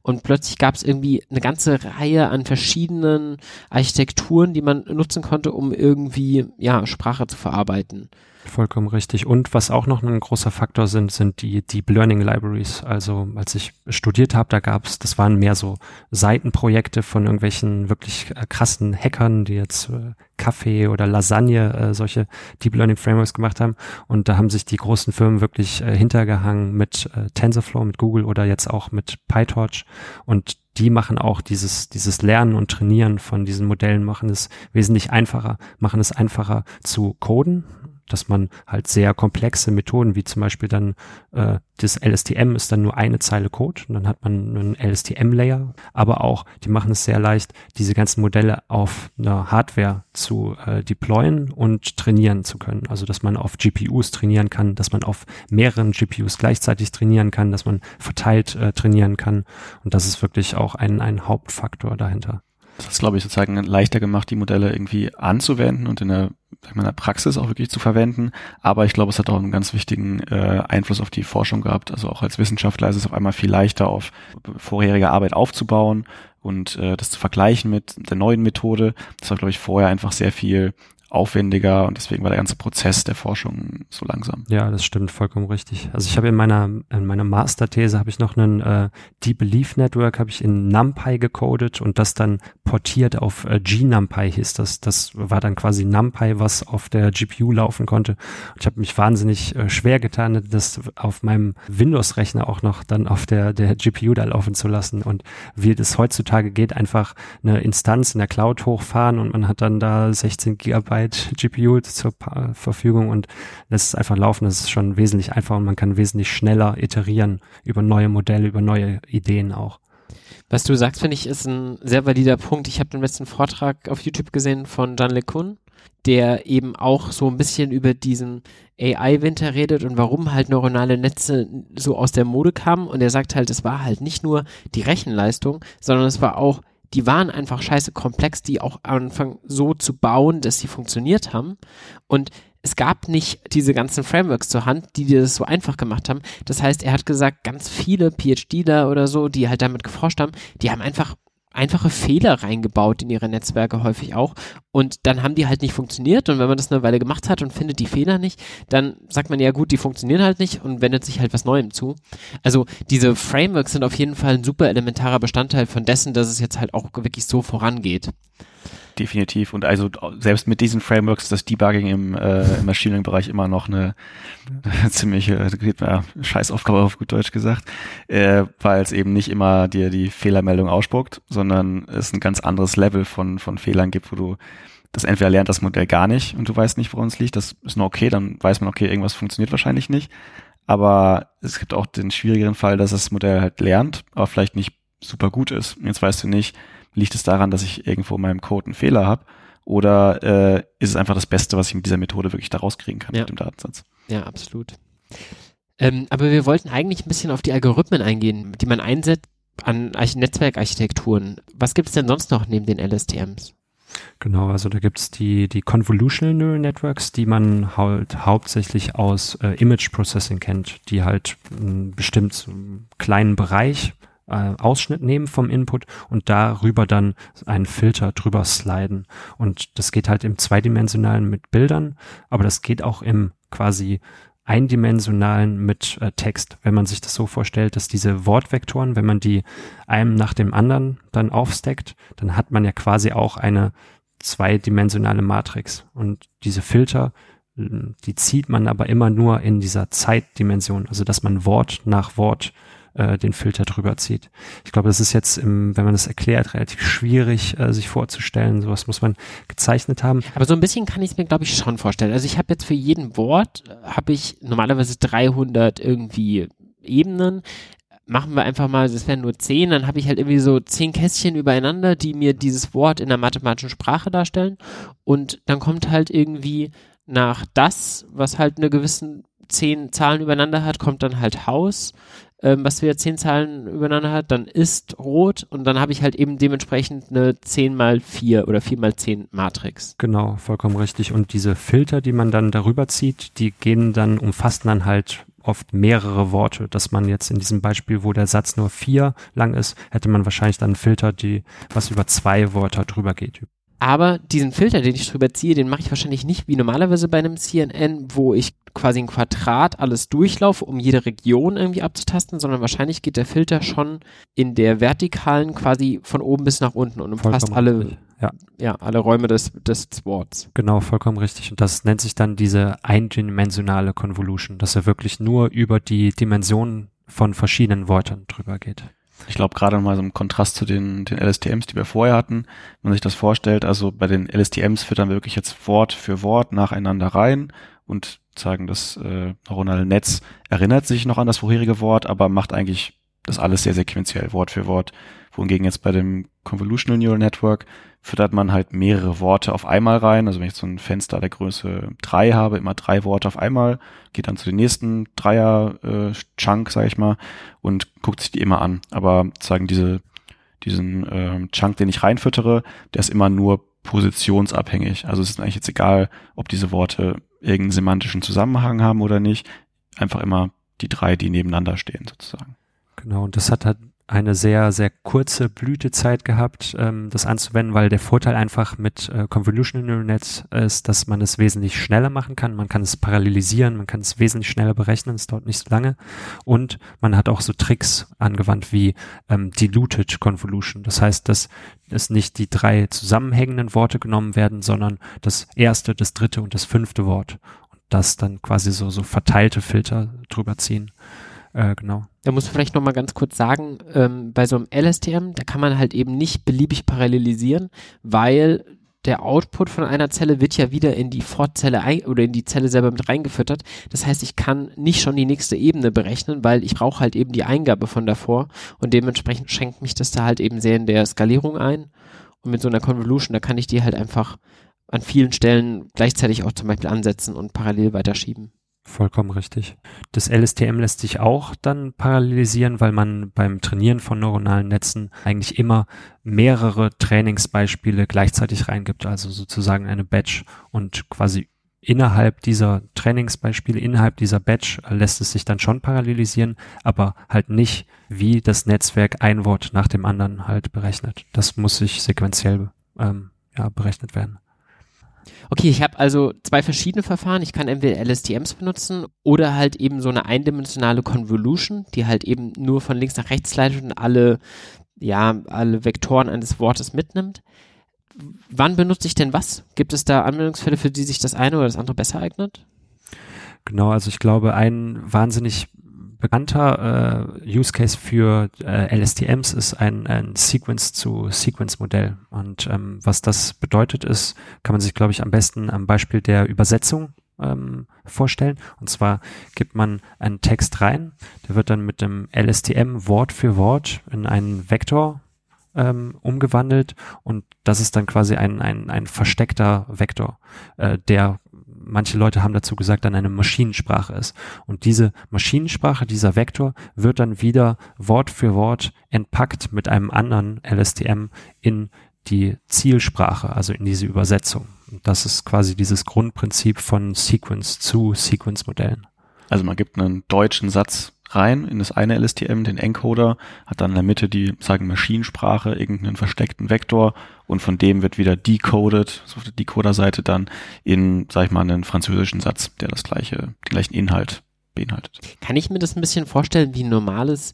Und plötzlich gab es irgendwie eine ganze Reihe an verschiedenen Architekturen, die man nutzen konnte, um irgendwie ja Sprache zu verarbeiten. Vollkommen richtig. Und was auch noch ein großer Faktor sind, sind die Deep Learning Libraries. Also als ich studiert habe, da gab es, das waren mehr so Seitenprojekte von irgendwelchen wirklich äh, krassen Hackern, die jetzt äh, Kaffee oder Lasagne äh, solche Deep Learning Frameworks gemacht haben. Und da haben sich die großen Firmen wirklich äh, hintergehangen mit äh, TensorFlow, mit Google oder jetzt auch mit PyTorch. Und die machen auch dieses, dieses Lernen und Trainieren von diesen Modellen, machen es wesentlich einfacher, machen es einfacher zu coden dass man halt sehr komplexe Methoden, wie zum Beispiel dann äh, das LSTM ist dann nur eine Zeile Code und dann hat man einen LSTM-Layer, aber auch, die machen es sehr leicht, diese ganzen Modelle auf einer Hardware zu äh, deployen und trainieren zu können. Also, dass man auf GPUs trainieren kann, dass man auf mehreren GPUs gleichzeitig trainieren kann, dass man verteilt äh, trainieren kann und das ist wirklich auch ein, ein Hauptfaktor dahinter. Das ist, glaube ich, sozusagen leichter gemacht, die Modelle irgendwie anzuwenden und in der, in der Praxis auch wirklich zu verwenden. Aber ich glaube, es hat auch einen ganz wichtigen äh, Einfluss auf die Forschung gehabt. Also auch als Wissenschaftler ist es auf einmal viel leichter, auf vorherige Arbeit aufzubauen und äh, das zu vergleichen mit der neuen Methode. Das war, glaube ich, vorher einfach sehr viel aufwendiger und deswegen war der ganze Prozess der Forschung so langsam. Ja, das stimmt vollkommen richtig. Also ich habe in meiner in meiner Masterthese habe ich noch einen äh, Deep Belief Network habe ich in NumPy gecodet und das dann portiert auf äh, GNumPy hieß das. Das war dann quasi NumPy, was auf der GPU laufen konnte. Und ich habe mich wahnsinnig äh, schwer getan, das auf meinem Windows Rechner auch noch dann auf der der GPU da laufen zu lassen und wie das heutzutage geht, einfach eine Instanz in der Cloud hochfahren und man hat dann da 16 Gigabyte Gigabyte GPU zur Verfügung und lässt es einfach laufen. Das ist schon wesentlich einfacher und man kann wesentlich schneller iterieren über neue Modelle, über neue Ideen auch. Was du sagst, finde ich, ist ein sehr valider Punkt. Ich habe den letzten Vortrag auf YouTube gesehen von John LeCun, der eben auch so ein bisschen über diesen AI-Winter redet und warum halt neuronale Netze so aus der Mode kamen. Und er sagt halt, es war halt nicht nur die Rechenleistung, sondern es war auch die waren einfach scheiße komplex, die auch anfangen so zu bauen, dass sie funktioniert haben. Und es gab nicht diese ganzen Frameworks zur Hand, die das so einfach gemacht haben. Das heißt, er hat gesagt, ganz viele PhDler oder so, die halt damit geforscht haben, die haben einfach einfache Fehler reingebaut in ihre Netzwerke häufig auch. Und dann haben die halt nicht funktioniert. Und wenn man das eine Weile gemacht hat und findet die Fehler nicht, dann sagt man ja gut, die funktionieren halt nicht und wendet sich halt was Neuem zu. Also diese Frameworks sind auf jeden Fall ein super elementarer Bestandteil von dessen, dass es jetzt halt auch wirklich so vorangeht. Definitiv. Und also selbst mit diesen Frameworks das Debugging im, äh, im Machine Learning-Bereich immer noch eine, eine ziemliche äh, Scheißaufgabe auf gut Deutsch gesagt, äh, weil es eben nicht immer dir die Fehlermeldung ausspuckt, sondern es ein ganz anderes Level von, von Fehlern gibt, wo du das entweder lernt das Modell gar nicht und du weißt nicht, woran es liegt. Das ist nur okay, dann weiß man, okay, irgendwas funktioniert wahrscheinlich nicht. Aber es gibt auch den schwierigeren Fall, dass das Modell halt lernt, aber vielleicht nicht super gut ist. Jetzt weißt du nicht, Liegt es daran, dass ich irgendwo in meinem Code einen Fehler habe? Oder äh, ist es einfach das Beste, was ich mit dieser Methode wirklich da rauskriegen kann ja. mit dem Datensatz? Ja, absolut. Ähm, aber wir wollten eigentlich ein bisschen auf die Algorithmen eingehen, die man einsetzt an Arch Netzwerkarchitekturen. Was gibt es denn sonst noch neben den LSTMs? Genau, also da gibt es die, die Convolutional Neural Networks, die man halt hauptsächlich aus äh, Image Processing kennt, die halt einen bestimmt kleinen Bereich äh, Ausschnitt nehmen vom Input und darüber dann einen Filter drüber sliden. Und das geht halt im zweidimensionalen mit Bildern, aber das geht auch im quasi eindimensionalen mit äh, Text. Wenn man sich das so vorstellt, dass diese Wortvektoren, wenn man die einem nach dem anderen dann aufsteckt, dann hat man ja quasi auch eine zweidimensionale Matrix. Und diese Filter die zieht man aber immer nur in dieser Zeitdimension, also dass man Wort nach Wort äh, den Filter drüber zieht. Ich glaube, das ist jetzt, im, wenn man das erklärt, relativ schwierig, äh, sich vorzustellen. Sowas muss man gezeichnet haben. Aber so ein bisschen kann ich es mir, glaube ich, schon vorstellen. Also ich habe jetzt für jeden Wort, äh, habe ich normalerweise 300 irgendwie Ebenen machen wir einfach mal, das wären nur zehn, dann habe ich halt irgendwie so zehn Kästchen übereinander, die mir dieses Wort in der mathematischen Sprache darstellen. Und dann kommt halt irgendwie nach das, was halt eine gewissen zehn Zahlen übereinander hat, kommt dann halt Haus, ähm, was wieder zehn Zahlen übereinander hat, dann ist rot und dann habe ich halt eben dementsprechend eine 10 mal 4 oder 4 mal 10 Matrix. Genau, vollkommen richtig. Und diese Filter, die man dann darüber zieht, die gehen dann, umfassen dann halt oft mehrere Worte, dass man jetzt in diesem Beispiel, wo der Satz nur vier lang ist, hätte man wahrscheinlich dann einen Filter, die was über zwei Wörter drüber geht. Aber diesen Filter, den ich drüber ziehe, den mache ich wahrscheinlich nicht wie normalerweise bei einem CNN, wo ich quasi ein Quadrat alles durchlaufe, um jede Region irgendwie abzutasten, sondern wahrscheinlich geht der Filter schon in der vertikalen quasi von oben bis nach unten und umfasst alle, ja. ja, alle Räume des, des Worts. Genau, vollkommen richtig. Und das nennt sich dann diese eindimensionale Convolution, dass er wirklich nur über die Dimensionen von verschiedenen Wörtern drüber geht. Ich glaube, gerade mal so im Kontrast zu den, den LSTMs, die wir vorher hatten, wenn man sich das vorstellt, also bei den LSTMs füttern wir wirklich jetzt Wort für Wort nacheinander rein und sagen, das äh, neuronale Netz erinnert sich noch an das vorherige Wort, aber macht eigentlich das alles sehr sequenziell, Wort für Wort. Wohingegen jetzt bei dem Convolutional Neural Network füttert man halt mehrere Worte auf einmal rein. Also wenn ich so ein Fenster der Größe drei habe, immer drei Worte auf einmal, geht dann zu den nächsten Dreier-Chunk, äh, sag ich mal, und guckt sich die immer an. Aber sagen diese, diesen äh, Chunk, den ich reinfüttere, der ist immer nur positionsabhängig. Also es ist eigentlich jetzt egal, ob diese Worte irgendeinen semantischen Zusammenhang haben oder nicht. Einfach immer die drei, die nebeneinander stehen, sozusagen. Genau, und das hat halt eine sehr, sehr kurze Blütezeit gehabt, ähm, das anzuwenden, weil der Vorteil einfach mit äh, Convolutional Neural Nets ist, dass man es wesentlich schneller machen kann. Man kann es parallelisieren, man kann es wesentlich schneller berechnen, es dauert nicht so lange. Und man hat auch so Tricks angewandt wie ähm, Diluted Convolution. Das heißt, dass es nicht die drei zusammenhängenden Worte genommen werden, sondern das erste, das dritte und das fünfte Wort. Und das dann quasi so, so verteilte Filter drüber ziehen. Äh, genau. Da muss man vielleicht nochmal ganz kurz sagen, ähm, bei so einem LSTM, da kann man halt eben nicht beliebig parallelisieren, weil der Output von einer Zelle wird ja wieder in die Fortzelle oder in die Zelle selber mit reingefüttert. Das heißt, ich kann nicht schon die nächste Ebene berechnen, weil ich brauche halt eben die Eingabe von davor und dementsprechend schränkt mich das da halt eben sehr in der Skalierung ein. Und mit so einer Convolution, da kann ich die halt einfach an vielen Stellen gleichzeitig auch zum Beispiel ansetzen und parallel weiterschieben. Vollkommen richtig. Das LSTM lässt sich auch dann parallelisieren, weil man beim Trainieren von neuronalen Netzen eigentlich immer mehrere Trainingsbeispiele gleichzeitig reingibt, also sozusagen eine Batch und quasi innerhalb dieser Trainingsbeispiele, innerhalb dieser Batch lässt es sich dann schon parallelisieren, aber halt nicht, wie das Netzwerk ein Wort nach dem anderen halt berechnet. Das muss sich sequenziell ähm, ja, berechnet werden. Okay, ich habe also zwei verschiedene Verfahren. Ich kann entweder LSTMs benutzen oder halt eben so eine eindimensionale Convolution, die halt eben nur von links nach rechts leitet und alle, ja, alle Vektoren eines Wortes mitnimmt. Wann benutze ich denn was? Gibt es da Anwendungsfälle, für die sich das eine oder das andere besser eignet? Genau, also ich glaube, ein wahnsinnig bekannter äh, Use Case für äh, LSTMs ist ein, ein Sequence-zu-Sequence-Modell. Und ähm, was das bedeutet ist, kann man sich, glaube ich, am besten am Beispiel der Übersetzung ähm, vorstellen. Und zwar gibt man einen Text rein, der wird dann mit dem LSTM Wort für Wort in einen Vektor ähm, umgewandelt und das ist dann quasi ein, ein, ein versteckter Vektor, äh, der manche Leute haben dazu gesagt, dann eine Maschinensprache ist. Und diese Maschinensprache, dieser Vektor, wird dann wieder Wort für Wort entpackt mit einem anderen LSTM in die Zielsprache, also in diese Übersetzung. Und das ist quasi dieses Grundprinzip von Sequence zu Sequence-Modellen. Also man gibt einen deutschen Satz rein in das eine LSTM, den Encoder, hat dann in der Mitte die, sagen Maschinensprache, irgendeinen versteckten Vektor und von dem wird wieder decoded, so auf der Decoder-Seite dann in, sag ich mal, einen französischen Satz, der das gleiche, den gleichen Inhalt beinhaltet. Kann ich mir das ein bisschen vorstellen wie ein normales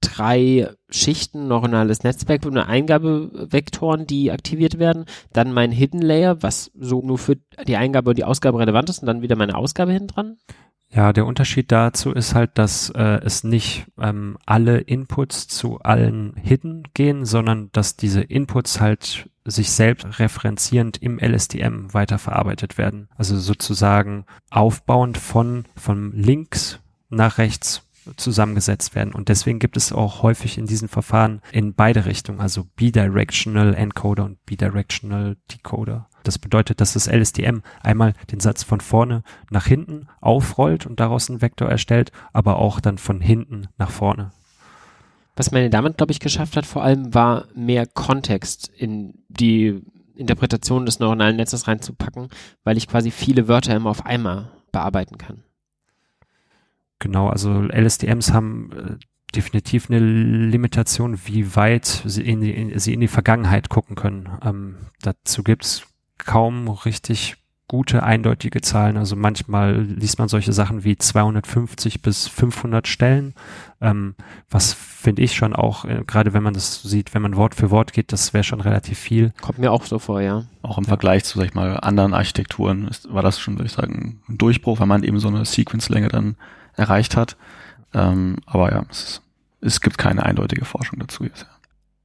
drei Schichten neuronales Netzwerk und Eingabevektoren, die aktiviert werden. Dann mein Hidden Layer, was so nur für die Eingabe und die Ausgabe relevant ist und dann wieder meine Ausgabe hinten dran. Ja, der Unterschied dazu ist halt, dass äh, es nicht ähm, alle Inputs zu allen Hidden gehen, sondern dass diese Inputs halt sich selbst referenzierend im LSTM weiterverarbeitet werden. Also sozusagen aufbauend von, von links nach rechts zusammengesetzt werden. Und deswegen gibt es auch häufig in diesen Verfahren in beide Richtungen, also Bidirectional Encoder und Bidirectional Decoder. Das bedeutet, dass das LSTM einmal den Satz von vorne nach hinten aufrollt und daraus einen Vektor erstellt, aber auch dann von hinten nach vorne. Was meine damit, glaube ich, geschafft hat, vor allem war mehr Kontext in die Interpretation des neuronalen Netzes reinzupacken, weil ich quasi viele Wörter immer auf einmal bearbeiten kann. Genau, also LSTMs haben äh, definitiv eine Limitation, wie weit sie in die, in, sie in die Vergangenheit gucken können. Ähm, dazu gibt's kaum richtig gute, eindeutige Zahlen. Also manchmal liest man solche Sachen wie 250 bis 500 Stellen, ähm, was finde ich schon auch, äh, gerade wenn man das sieht, wenn man Wort für Wort geht, das wäre schon relativ viel. Kommt mir auch so vor, ja. Auch im ja. Vergleich zu, sag ich mal, anderen Architekturen ist, war das schon, würde ich sagen, ein Durchbruch, weil man eben so eine Sequence-Länge dann erreicht hat. Ähm, aber ja, es, es gibt keine eindeutige Forschung dazu jetzt. Ja.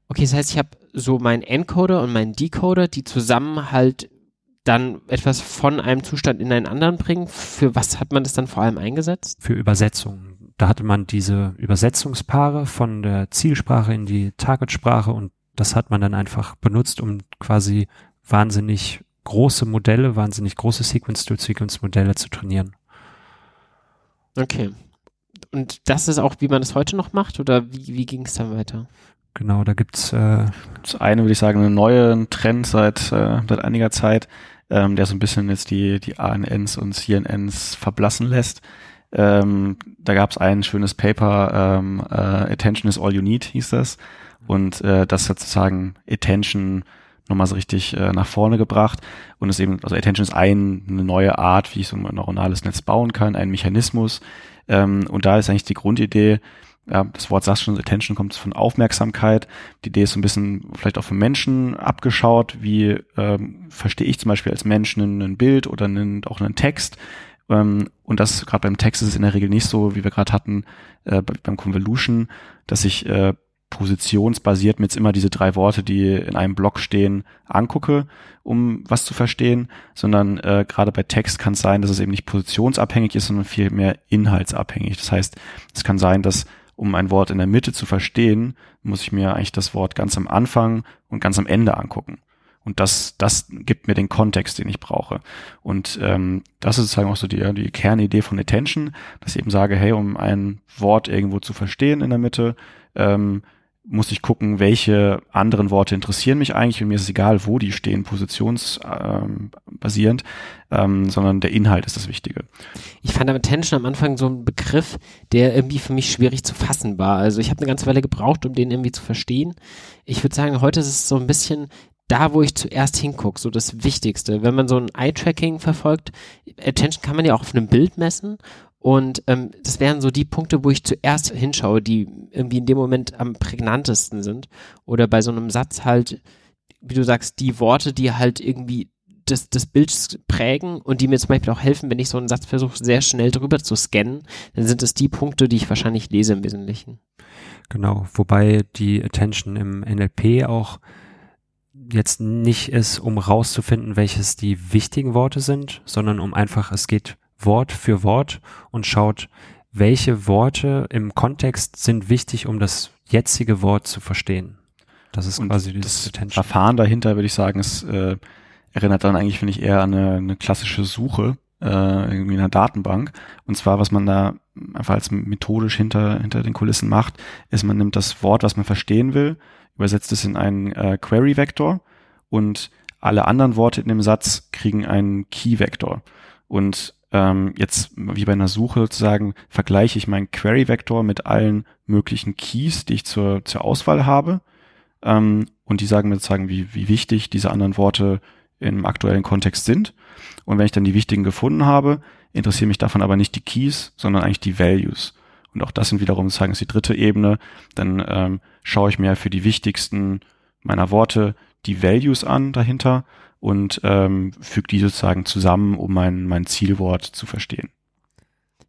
Okay, das heißt, ich habe so meinen Encoder und meinen Decoder, die zusammen halt dann etwas von einem Zustand in einen anderen bringen. Für was hat man das dann vor allem eingesetzt? Für Übersetzungen. Da hatte man diese Übersetzungspaare von der Zielsprache in die Targetsprache und das hat man dann einfach benutzt, um quasi wahnsinnig große Modelle, wahnsinnig große Sequence-to-Sequence-Modelle zu trainieren. Okay. Und das ist auch, wie man es heute noch macht, oder wie, wie ging es dann weiter? Genau, da gibt's äh, das eine, würde ich sagen, einen neuen Trend seit, äh, seit einiger Zeit, ähm, der so ein bisschen jetzt die, die ANNs und CNNs verblassen lässt. Ähm, da gab es ein schönes Paper, ähm, äh, Attention is all you need, hieß das. Und äh, das hat sozusagen Attention nochmal so richtig äh, nach vorne gebracht. Und es eben, also Attention ist ein, eine neue Art, wie ich so ein neuronales Netz bauen kann, ein Mechanismus. Ähm, und da ist eigentlich die Grundidee, ja, das Wort sagt schon, Attention kommt von Aufmerksamkeit. Die Idee ist so ein bisschen vielleicht auch für Menschen abgeschaut. Wie ähm, verstehe ich zum Beispiel als Mensch ein, Bild oder einen, auch einen Text? Ähm, und das gerade beim Text ist es in der Regel nicht so, wie wir gerade hatten äh, beim Convolution, dass ich äh, positionsbasiert mir jetzt immer diese drei Worte, die in einem Block stehen, angucke, um was zu verstehen, sondern äh, gerade bei Text kann es sein, dass es eben nicht positionsabhängig ist, sondern viel mehr inhaltsabhängig. Das heißt, es kann sein, dass um ein Wort in der Mitte zu verstehen, muss ich mir eigentlich das Wort ganz am Anfang und ganz am Ende angucken. Und das, das gibt mir den Kontext, den ich brauche. Und ähm, das ist sozusagen auch so die, die Kernidee von Attention, dass ich eben sage, hey, um ein Wort irgendwo zu verstehen in der Mitte, ähm, muss ich gucken, welche anderen Worte interessieren mich eigentlich und mir ist es egal, wo die stehen, positionsbasierend, ähm, ähm, sondern der Inhalt ist das Wichtige. Ich fand damit Tension am Anfang so ein Begriff, der irgendwie für mich schwierig zu fassen war. Also ich habe eine ganze Weile gebraucht, um den irgendwie zu verstehen. Ich würde sagen, heute ist es so ein bisschen da, wo ich zuerst hingucke, so das Wichtigste. Wenn man so ein Eye-Tracking verfolgt, Attention kann man ja auch auf einem Bild messen und ähm, das wären so die Punkte, wo ich zuerst hinschaue, die irgendwie in dem Moment am prägnantesten sind. Oder bei so einem Satz halt, wie du sagst, die Worte, die halt irgendwie das, das Bild prägen und die mir zum Beispiel auch helfen, wenn ich so einen Satz versuche, sehr schnell drüber zu scannen, dann sind es die Punkte, die ich wahrscheinlich lese im Wesentlichen. Genau, wobei die Attention im NLP auch jetzt nicht ist, um rauszufinden, welches die wichtigen Worte sind, sondern um einfach, es geht Wort für Wort und schaut, welche Worte im Kontext sind wichtig, um das jetzige Wort zu verstehen. Das ist und quasi das Attention. Verfahren dahinter, würde ich sagen, es äh, erinnert dann eigentlich, finde ich, eher an eine, eine klassische Suche äh, irgendwie in einer Datenbank. Und zwar, was man da einfach als methodisch hinter, hinter den Kulissen macht, ist, man nimmt das Wort, was man verstehen will, übersetzt es in einen äh, Query-Vektor und alle anderen Worte in dem Satz kriegen einen Key-Vektor. Und ähm, jetzt wie bei einer Suche sozusagen vergleiche ich meinen Query-Vektor mit allen möglichen Keys, die ich zur, zur Auswahl habe. Ähm, und die sagen mir sozusagen, wie, wie wichtig diese anderen Worte im aktuellen Kontext sind. Und wenn ich dann die wichtigen gefunden habe, interessieren mich davon aber nicht die Keys, sondern eigentlich die Values. Und auch das sind wiederum sozusagen ist die dritte Ebene. Dann ähm, schaue ich mir für die wichtigsten meiner Worte die Values an dahinter und ähm, füge die sozusagen zusammen, um mein, mein Zielwort zu verstehen.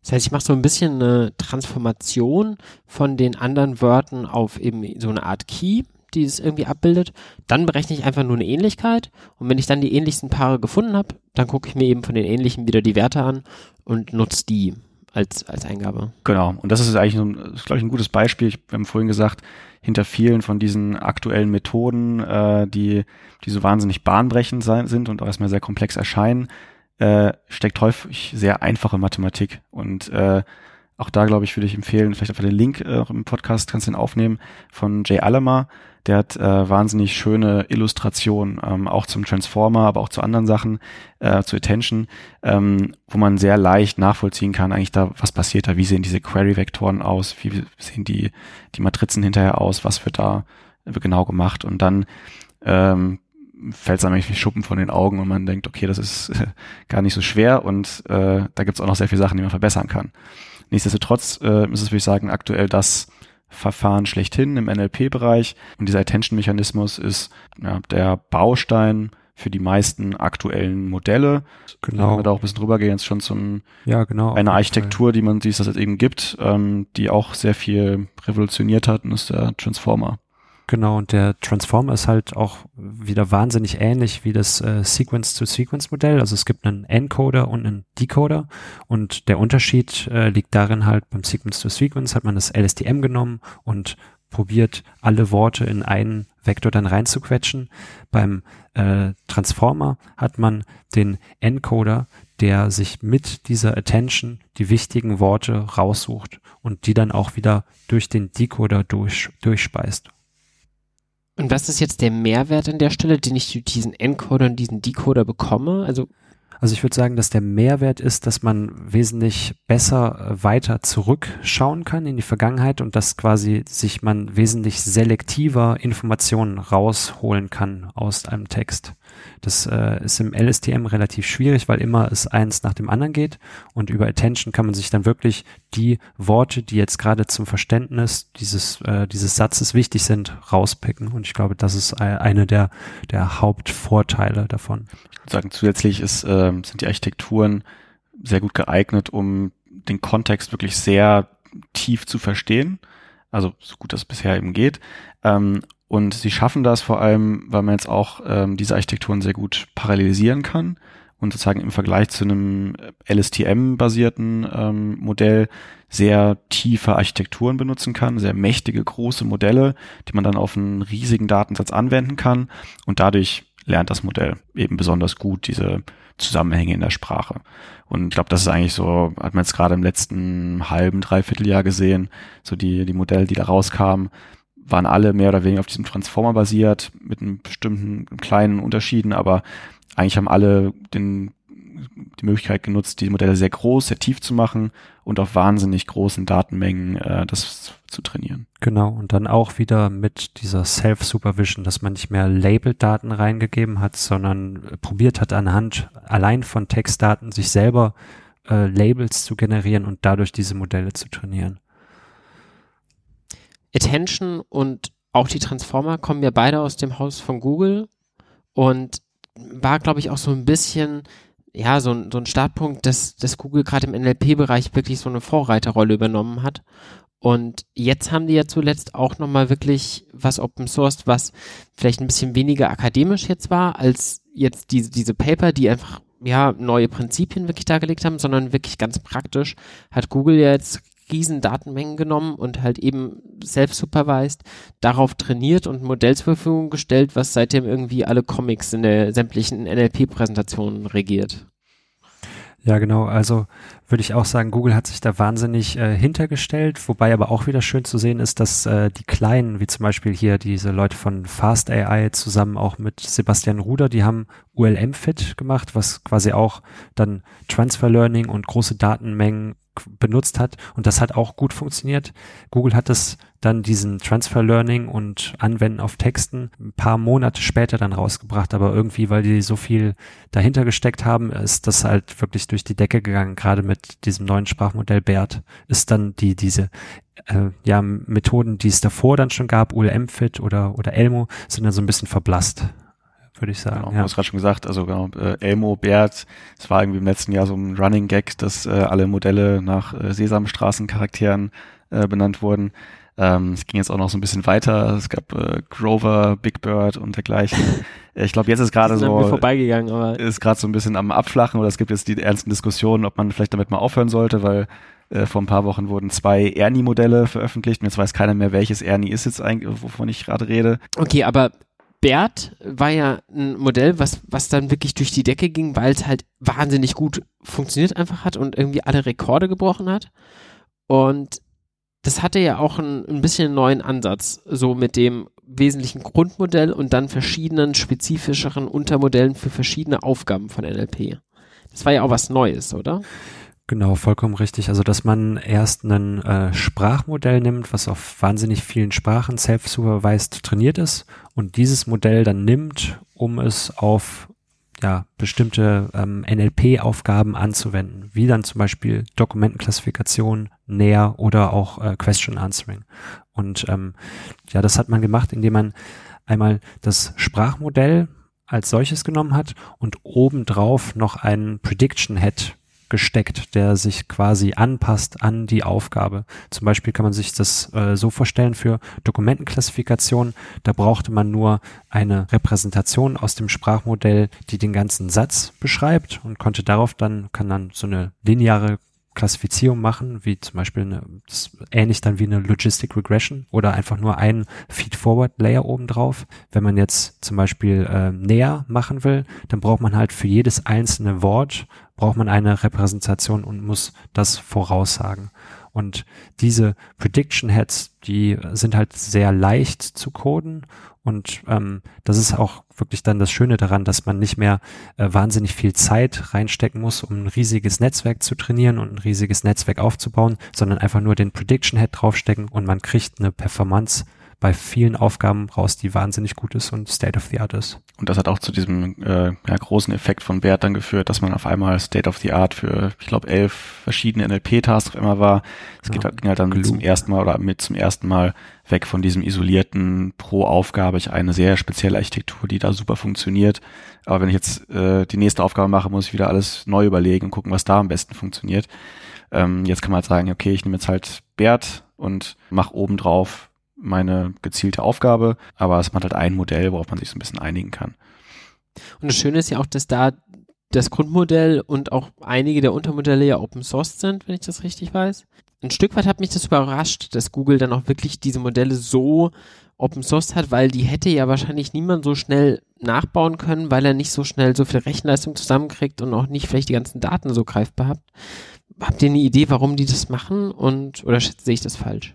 Das heißt, ich mache so ein bisschen eine Transformation von den anderen Wörtern auf eben so eine Art Key, die es irgendwie abbildet. Dann berechne ich einfach nur eine Ähnlichkeit und wenn ich dann die ähnlichsten Paare gefunden habe, dann gucke ich mir eben von den ähnlichen wieder die Werte an und nutze die als, als Eingabe. Genau. Und das ist eigentlich, so, glaube ich, ein gutes Beispiel. Ich, wir haben vorhin gesagt, hinter vielen von diesen aktuellen Methoden, äh, die, die so wahnsinnig bahnbrechend sein, sind und auch erstmal sehr komplex erscheinen, äh, steckt häufig sehr einfache Mathematik. Und äh, auch da, glaube ich, würde ich empfehlen, vielleicht einfach den Link äh, im Podcast kannst du den aufnehmen von Jay Alama. Der hat äh, wahnsinnig schöne Illustrationen, ähm, auch zum Transformer, aber auch zu anderen Sachen, äh, zu Attention, ähm, wo man sehr leicht nachvollziehen kann, eigentlich da, was passiert da, wie sehen diese Query-Vektoren aus, wie sehen die, die Matrizen hinterher aus, was wird da genau gemacht und dann ähm, fällt es einem eigentlich wie Schuppen von den Augen und man denkt, okay, das ist äh, gar nicht so schwer und äh, da gibt es auch noch sehr viele Sachen, die man verbessern kann. Nichtsdestotrotz äh, ist es, würde ich sagen, aktuell das Verfahren schlechthin im NLP-Bereich. Und dieser Attention-Mechanismus ist ja, der Baustein für die meisten aktuellen Modelle. Genau. Wenn wir da auch ein bisschen drüber gehen, jetzt schon zum ja, genau, eine Architektur, die man, die es das jetzt eben gibt, ähm, die auch sehr viel revolutioniert hat, und ist der Transformer. Genau, und der Transformer ist halt auch wieder wahnsinnig ähnlich wie das äh, Sequence-to-Sequence-Modell. Also es gibt einen Encoder und einen Decoder und der Unterschied äh, liegt darin halt beim Sequence-to-Sequence -Sequence hat man das LSTM genommen und probiert alle Worte in einen Vektor dann reinzuquetschen. Beim äh, Transformer hat man den Encoder, der sich mit dieser Attention die wichtigen Worte raussucht und die dann auch wieder durch den Decoder durch, durchspeist. Und was ist jetzt der Mehrwert an der Stelle, den ich durch diesen Encoder und diesen Decoder bekomme? Also also ich würde sagen, dass der Mehrwert ist, dass man wesentlich besser äh, weiter zurückschauen kann in die Vergangenheit und dass quasi sich man wesentlich selektiver Informationen rausholen kann aus einem Text. Das äh, ist im LSTM relativ schwierig, weil immer es eins nach dem anderen geht und über Attention kann man sich dann wirklich die Worte, die jetzt gerade zum Verständnis dieses, äh, dieses Satzes wichtig sind, rauspicken und ich glaube, das ist eine der, der Hauptvorteile davon. Ich würde sagen, zusätzlich ist, äh, sind die Architekturen sehr gut geeignet, um den Kontext wirklich sehr tief zu verstehen. Also so gut das bisher eben geht. Ähm, und sie schaffen das vor allem, weil man jetzt auch ähm, diese Architekturen sehr gut parallelisieren kann und sozusagen im Vergleich zu einem LSTM-basierten ähm, Modell sehr tiefe Architekturen benutzen kann, sehr mächtige, große Modelle, die man dann auf einen riesigen Datensatz anwenden kann und dadurch lernt das Modell eben besonders gut diese Zusammenhänge in der Sprache. Und ich glaube, das ist eigentlich so, hat man jetzt gerade im letzten halben, dreiviertel Jahr gesehen, so die, die Modelle, die da rauskamen, waren alle mehr oder weniger auf diesem Transformer basiert, mit einem bestimmten kleinen Unterschieden, aber eigentlich haben alle den, die Möglichkeit genutzt, die Modelle sehr groß, sehr tief zu machen und auf wahnsinnig großen Datenmengen äh, das zu trainieren. Genau, und dann auch wieder mit dieser Self-Supervision, dass man nicht mehr Label-Daten reingegeben hat, sondern probiert hat, anhand allein von Textdaten sich selber äh, Labels zu generieren und dadurch diese Modelle zu trainieren. Attention und auch die Transformer kommen ja beide aus dem Haus von Google und war, glaube ich, auch so ein bisschen, ja, so, ein so ein Startpunkt, dass, dass Google gerade im NLP-Bereich wirklich so eine Vorreiterrolle übernommen hat. Und jetzt haben die ja zuletzt auch nochmal wirklich was Open Source, was vielleicht ein bisschen weniger akademisch jetzt war, als jetzt diese, diese Paper, die einfach ja neue Prinzipien wirklich dargelegt haben, sondern wirklich ganz praktisch hat Google jetzt riesen Datenmengen genommen und halt eben self-supervised darauf trainiert und Modell zur Verfügung gestellt, was seitdem irgendwie alle Comics in der sämtlichen NLP-Präsentationen regiert. Ja, genau. Also würde ich auch sagen, Google hat sich da wahnsinnig äh, hintergestellt, wobei aber auch wieder schön zu sehen ist, dass äh, die Kleinen, wie zum Beispiel hier diese Leute von Fast AI zusammen auch mit Sebastian Ruder, die haben ULM Fit gemacht, was quasi auch dann Transfer Learning und große Datenmengen benutzt hat und das hat auch gut funktioniert. Google hat das dann diesen Transfer Learning und Anwenden auf Texten ein paar Monate später dann rausgebracht, aber irgendwie, weil die so viel dahinter gesteckt haben, ist das halt wirklich durch die Decke gegangen. Gerade mit diesem neuen Sprachmodell BERT ist dann die diese äh, ja Methoden, die es davor dann schon gab, ULM-Fit oder oder Elmo, sind dann so ein bisschen verblasst würde ich sagen. Genau, ja. Du hast gerade schon gesagt, also genau, äh, Elmo, Bert, es war irgendwie im letzten Jahr so ein Running Gag, dass äh, alle Modelle nach äh, Sesamstraßen-Charakteren äh, benannt wurden. Ähm, es ging jetzt auch noch so ein bisschen weiter. Es gab äh, Grover, Big Bird und dergleichen. ich glaube, jetzt ist gerade so vorbeigegangen, aber ist gerade so ein bisschen am Abflachen oder es gibt jetzt die ernsten Diskussionen, ob man vielleicht damit mal aufhören sollte, weil äh, vor ein paar Wochen wurden zwei Ernie-Modelle veröffentlicht und jetzt weiß keiner mehr, welches Ernie ist jetzt eigentlich, wovon ich gerade rede. Okay, aber Bert war ja ein Modell, was, was dann wirklich durch die Decke ging, weil es halt wahnsinnig gut funktioniert einfach hat und irgendwie alle Rekorde gebrochen hat. Und das hatte ja auch ein, ein bisschen einen neuen Ansatz, so mit dem wesentlichen Grundmodell und dann verschiedenen spezifischeren Untermodellen für verschiedene Aufgaben von NLP. Das war ja auch was Neues, oder? Genau, vollkommen richtig. Also, dass man erst ein äh, Sprachmodell nimmt, was auf wahnsinnig vielen Sprachen self-supervised trainiert ist und dieses Modell dann nimmt, um es auf ja, bestimmte ähm, NLP-Aufgaben anzuwenden, wie dann zum Beispiel Dokumentenklassifikation, Näher oder auch äh, Question Answering. Und ähm, ja, das hat man gemacht, indem man einmal das Sprachmodell als solches genommen hat und obendrauf noch einen Prediction Head gesteckt, der sich quasi anpasst an die Aufgabe. Zum Beispiel kann man sich das äh, so vorstellen für Dokumentenklassifikation. Da brauchte man nur eine Repräsentation aus dem Sprachmodell, die den ganzen Satz beschreibt und konnte darauf dann, kann dann so eine lineare Klassifizierung machen, wie zum Beispiel eine, ähnlich dann wie eine Logistic Regression oder einfach nur ein Feed-Forward-Layer obendrauf. Wenn man jetzt zum Beispiel äh, näher machen will, dann braucht man halt für jedes einzelne Wort braucht man eine Repräsentation und muss das voraussagen. Und diese Prediction Heads, die sind halt sehr leicht zu coden. Und ähm, das ist auch wirklich dann das Schöne daran, dass man nicht mehr äh, wahnsinnig viel Zeit reinstecken muss, um ein riesiges Netzwerk zu trainieren und ein riesiges Netzwerk aufzubauen, sondern einfach nur den Prediction Head draufstecken und man kriegt eine Performance bei vielen Aufgaben raus, die wahnsinnig gut ist und State of the Art ist. Und das hat auch zu diesem äh, ja, großen Effekt von Bert dann geführt, dass man auf einmal State of the Art für, ich glaube, elf verschiedene NLP-Tasks auf einmal war. Es ja, geht, ging halt dann Glue. zum ersten Mal oder mit zum ersten Mal weg von diesem isolierten pro Aufgabe. Ich eine sehr spezielle Architektur, die da super funktioniert. Aber wenn ich jetzt äh, die nächste Aufgabe mache, muss ich wieder alles neu überlegen und gucken, was da am besten funktioniert. Ähm, jetzt kann man halt sagen, okay, ich nehme jetzt halt Bert und mach oben drauf meine gezielte Aufgabe, aber es macht halt ein Modell, worauf man sich so ein bisschen einigen kann. Und das Schöne ist ja auch, dass da das Grundmodell und auch einige der Untermodelle ja Open Source sind, wenn ich das richtig weiß. Ein Stück weit hat mich das überrascht, dass Google dann auch wirklich diese Modelle so Open Source hat, weil die hätte ja wahrscheinlich niemand so schnell nachbauen können, weil er nicht so schnell so viel Rechenleistung zusammenkriegt und auch nicht vielleicht die ganzen Daten so greifbar hat. Habt ihr eine Idee, warum die das machen und oder sehe ich das falsch?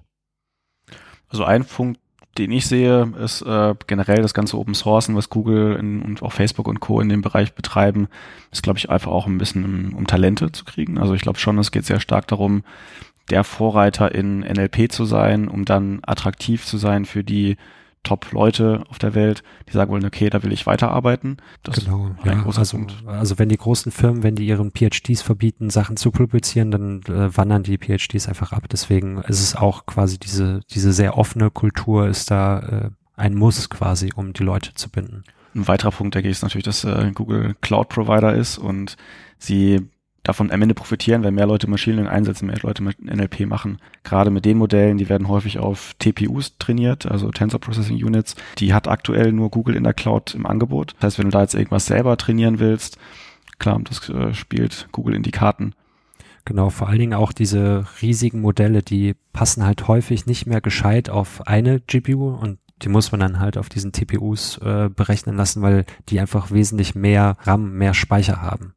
Also ein Punkt, den ich sehe, ist äh, generell das ganze Open Sourcen, was Google in, und auch Facebook und Co. in dem Bereich betreiben, ist, glaube ich, einfach auch ein bisschen um, um Talente zu kriegen. Also ich glaube schon, es geht sehr stark darum, der Vorreiter in NLP zu sein, um dann attraktiv zu sein für die Top-Leute auf der Welt, die sagen wollen, okay, da will ich weiterarbeiten. Das genau, ist ein ja, großer also, Punkt. Also wenn die großen Firmen, wenn die ihren PhDs verbieten, Sachen zu publizieren, dann äh, wandern die PhDs einfach ab. Deswegen ist es auch quasi diese, diese sehr offene Kultur ist da äh, ein Muss quasi, um die Leute zu binden. Ein weiterer Punkt, denke ich, ist natürlich, dass äh, Google Cloud Provider ist und sie davon am Ende profitieren, wenn mehr Leute Machine Learning einsetzen, mehr Leute mit NLP machen. Gerade mit den Modellen, die werden häufig auf TPUs trainiert, also Tensor Processing Units. Die hat aktuell nur Google in der Cloud im Angebot. Das heißt, wenn du da jetzt irgendwas selber trainieren willst, klar, das äh, spielt Google in die Karten. Genau, vor allen Dingen auch diese riesigen Modelle, die passen halt häufig nicht mehr gescheit auf eine GPU und die muss man dann halt auf diesen TPUs äh, berechnen lassen, weil die einfach wesentlich mehr RAM, mehr Speicher haben.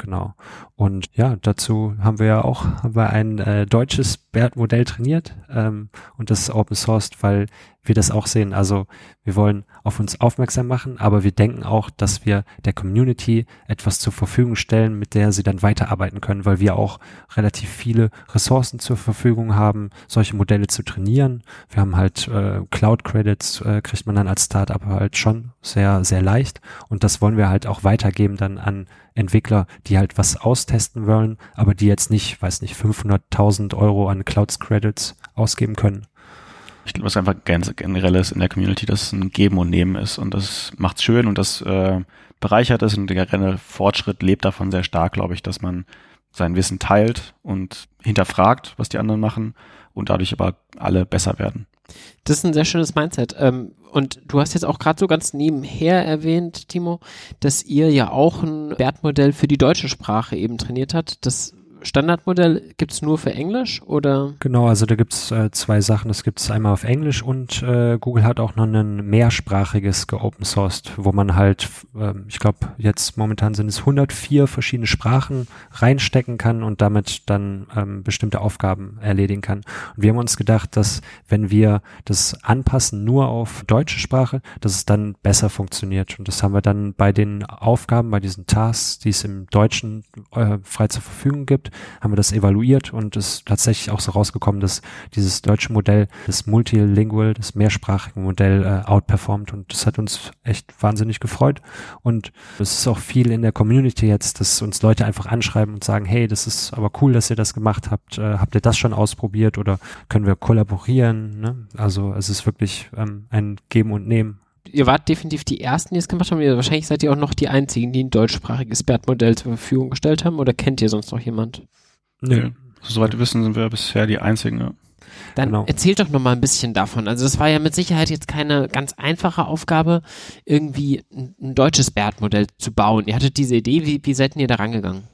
Genau. Und ja, dazu haben wir ja auch haben wir ein äh, deutsches BERT-Modell trainiert ähm, und das ist Open Sourced, weil wir das auch sehen. Also wir wollen auf uns aufmerksam machen, aber wir denken auch, dass wir der Community etwas zur Verfügung stellen, mit der sie dann weiterarbeiten können, weil wir auch relativ viele Ressourcen zur Verfügung haben, solche Modelle zu trainieren. Wir haben halt äh, Cloud Credits, äh, kriegt man dann als Startup halt schon sehr, sehr leicht und das wollen wir halt auch weitergeben dann an Entwickler, die halt was austesten wollen, aber die jetzt nicht, weiß nicht, 500.000 Euro an Cloud Credits ausgeben können. Ich glaube, es ist einfach ganz generell ist in der Community, dass es ein Geben und Nehmen ist und das macht's schön und das äh, bereichert es und der generelle Fortschritt lebt davon sehr stark, glaube ich, dass man sein Wissen teilt und hinterfragt, was die anderen machen und dadurch aber alle besser werden. Das ist ein sehr schönes Mindset. Ähm, und du hast jetzt auch gerade so ganz nebenher erwähnt, Timo, dass ihr ja auch ein Wertmodell für die deutsche Sprache eben trainiert habt. Das Standardmodell gibt es nur für Englisch oder? Genau, also da gibt es äh, zwei Sachen. Das gibt es einmal auf Englisch und äh, Google hat auch noch ein mehrsprachiges geopen sourced, wo man halt, äh, ich glaube, jetzt momentan sind es 104 verschiedene Sprachen reinstecken kann und damit dann ähm, bestimmte Aufgaben erledigen kann. Und wir haben uns gedacht, dass wenn wir das anpassen nur auf deutsche Sprache, dass es dann besser funktioniert. Und das haben wir dann bei den Aufgaben, bei diesen Tasks, die es im Deutschen äh, frei zur Verfügung gibt, haben wir das evaluiert und ist tatsächlich auch so rausgekommen, dass dieses deutsche Modell, das Multilingual, das mehrsprachige Modell äh, outperformt und das hat uns echt wahnsinnig gefreut und es ist auch viel in der Community jetzt, dass uns Leute einfach anschreiben und sagen, hey, das ist aber cool, dass ihr das gemacht habt, äh, habt ihr das schon ausprobiert oder können wir kollaborieren, ne? Also es ist wirklich ähm, ein Geben und Nehmen ihr wart definitiv die Ersten, die es gemacht haben. Wahrscheinlich seid ihr auch noch die Einzigen, die ein deutschsprachiges BERT-Modell zur Verfügung gestellt haben. Oder kennt ihr sonst noch jemand? Nö. Nee. Soweit wir wissen, sind wir bisher die Einzigen. Ja. Dann genau. erzählt doch noch mal ein bisschen davon. Also das war ja mit Sicherheit jetzt keine ganz einfache Aufgabe, irgendwie ein, ein deutsches BERT-Modell zu bauen. Ihr hattet diese Idee, wie, wie seid ihr da rangegangen?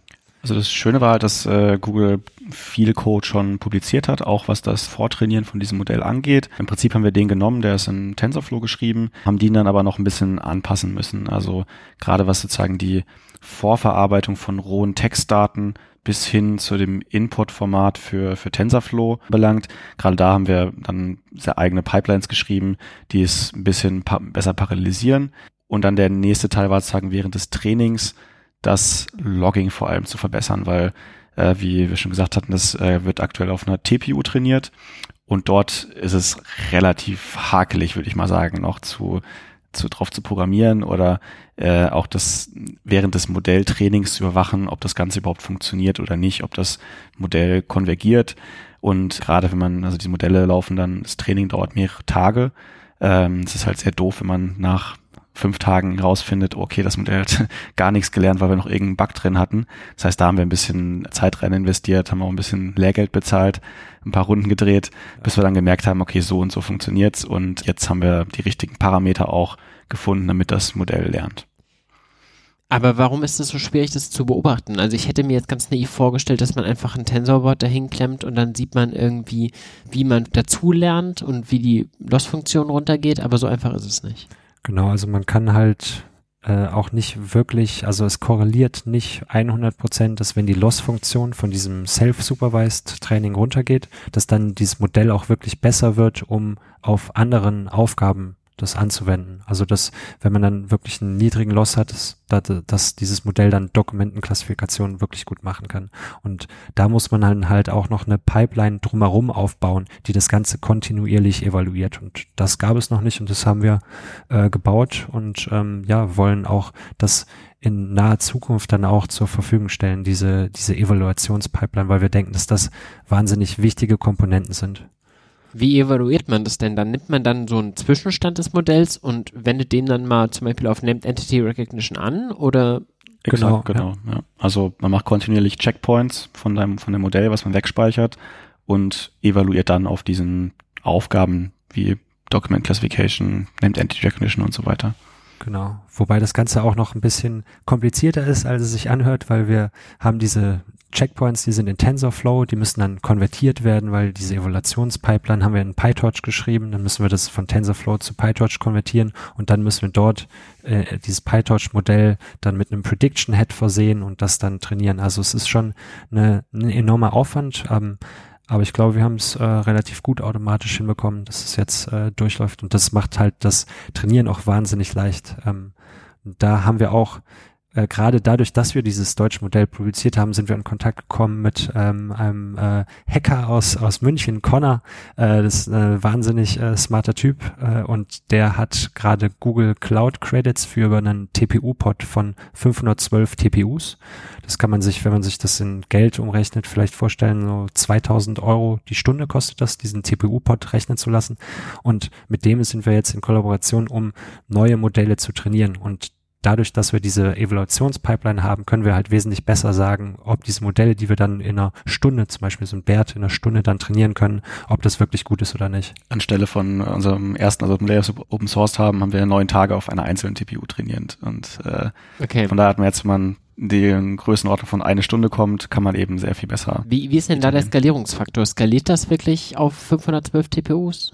Also das Schöne war, dass äh, Google viel Code schon publiziert hat, auch was das Vortrainieren von diesem Modell angeht. Im Prinzip haben wir den genommen, der ist in TensorFlow geschrieben, haben den dann aber noch ein bisschen anpassen müssen. Also gerade was sozusagen die Vorverarbeitung von rohen Textdaten bis hin zu dem Input-Format für, für TensorFlow belangt. Gerade da haben wir dann sehr eigene Pipelines geschrieben, die es ein bisschen pa besser parallelisieren. Und dann der nächste Teil war sozusagen während des Trainings das Logging vor allem zu verbessern, weil, äh, wie wir schon gesagt hatten, das äh, wird aktuell auf einer TPU trainiert und dort ist es relativ hakelig, würde ich mal sagen, noch zu, zu drauf zu programmieren oder äh, auch das während des Modelltrainings zu überwachen, ob das Ganze überhaupt funktioniert oder nicht, ob das Modell konvergiert. Und gerade wenn man, also die Modelle laufen dann, das Training dauert mehrere Tage. Ähm, es ist halt sehr doof, wenn man nach fünf Tagen rausfindet, okay, das Modell hat gar nichts gelernt, weil wir noch irgendeinen Bug drin hatten. Das heißt, da haben wir ein bisschen Zeit rein investiert, haben auch ein bisschen Lehrgeld bezahlt, ein paar Runden gedreht, bis wir dann gemerkt haben, okay, so und so funktioniert's und jetzt haben wir die richtigen Parameter auch gefunden, damit das Modell lernt. Aber warum ist es so schwierig, das zu beobachten? Also ich hätte mir jetzt ganz naiv vorgestellt, dass man einfach ein Tensorboard dahin klemmt und dann sieht man irgendwie, wie man dazu lernt und wie die Loss-Funktion runtergeht, aber so einfach ist es nicht. Genau, also man kann halt äh, auch nicht wirklich, also es korreliert nicht 100 Prozent, dass wenn die Loss-Funktion von diesem Self-Supervised Training runtergeht, dass dann dieses Modell auch wirklich besser wird, um auf anderen Aufgaben das anzuwenden. Also dass, wenn man dann wirklich einen niedrigen Loss hat, dass, dass dieses Modell dann Dokumentenklassifikation wirklich gut machen kann. Und da muss man dann halt auch noch eine Pipeline drumherum aufbauen, die das Ganze kontinuierlich evaluiert. Und das gab es noch nicht und das haben wir äh, gebaut und ähm, ja, wollen auch das in naher Zukunft dann auch zur Verfügung stellen, diese, diese Evaluationspipeline, weil wir denken, dass das wahnsinnig wichtige Komponenten sind. Wie evaluiert man das denn? Dann nimmt man dann so einen Zwischenstand des Modells und wendet den dann mal zum Beispiel auf Named Entity Recognition an oder Genau, genau. Ja. ja. Also man macht kontinuierlich Checkpoints von deinem, von dem Modell, was man wegspeichert und evaluiert dann auf diesen Aufgaben wie Document Classification, Named Entity Recognition und so weiter. Genau. Wobei das Ganze auch noch ein bisschen komplizierter ist, als es sich anhört, weil wir haben diese Checkpoints, die sind in TensorFlow, die müssen dann konvertiert werden, weil diese Evaluationspipeline haben wir in PyTorch geschrieben, dann müssen wir das von TensorFlow zu PyTorch konvertieren und dann müssen wir dort äh, dieses PyTorch-Modell dann mit einem Prediction Head versehen und das dann trainieren. Also es ist schon eine, ein enormer Aufwand, ähm, Aber ich glaube, wir haben es äh, relativ gut automatisch hinbekommen, dass es jetzt äh, durchläuft und das macht halt das Trainieren auch wahnsinnig leicht. Ähm, da haben wir auch äh, gerade dadurch, dass wir dieses deutsche Modell publiziert haben, sind wir in Kontakt gekommen mit ähm, einem äh, Hacker aus, aus München, Connor. Äh, das ist ein wahnsinnig äh, smarter Typ äh, und der hat gerade Google Cloud Credits für einen TPU-Pod von 512 TPUs. Das kann man sich, wenn man sich das in Geld umrechnet, vielleicht vorstellen, so 2000 Euro die Stunde kostet das, diesen TPU-Pod rechnen zu lassen. Und mit dem sind wir jetzt in Kollaboration, um neue Modelle zu trainieren. Und dadurch, dass wir diese Evaluationspipeline haben, können wir halt wesentlich besser sagen, ob diese Modelle, die wir dann in einer Stunde, zum Beispiel so ein Bert in einer Stunde dann trainieren können, ob das wirklich gut ist oder nicht. Anstelle von unserem ersten, also dem Layers Open Source haben, haben wir neun Tage auf einer einzelnen TPU trainiert. Und äh, okay. von daher hat man jetzt, wenn man die Größenordnung von eine Stunde kommt, kann man eben sehr viel besser. Wie, wie ist denn da der Skalierungsfaktor? Skaliert das wirklich auf 512 TPUs?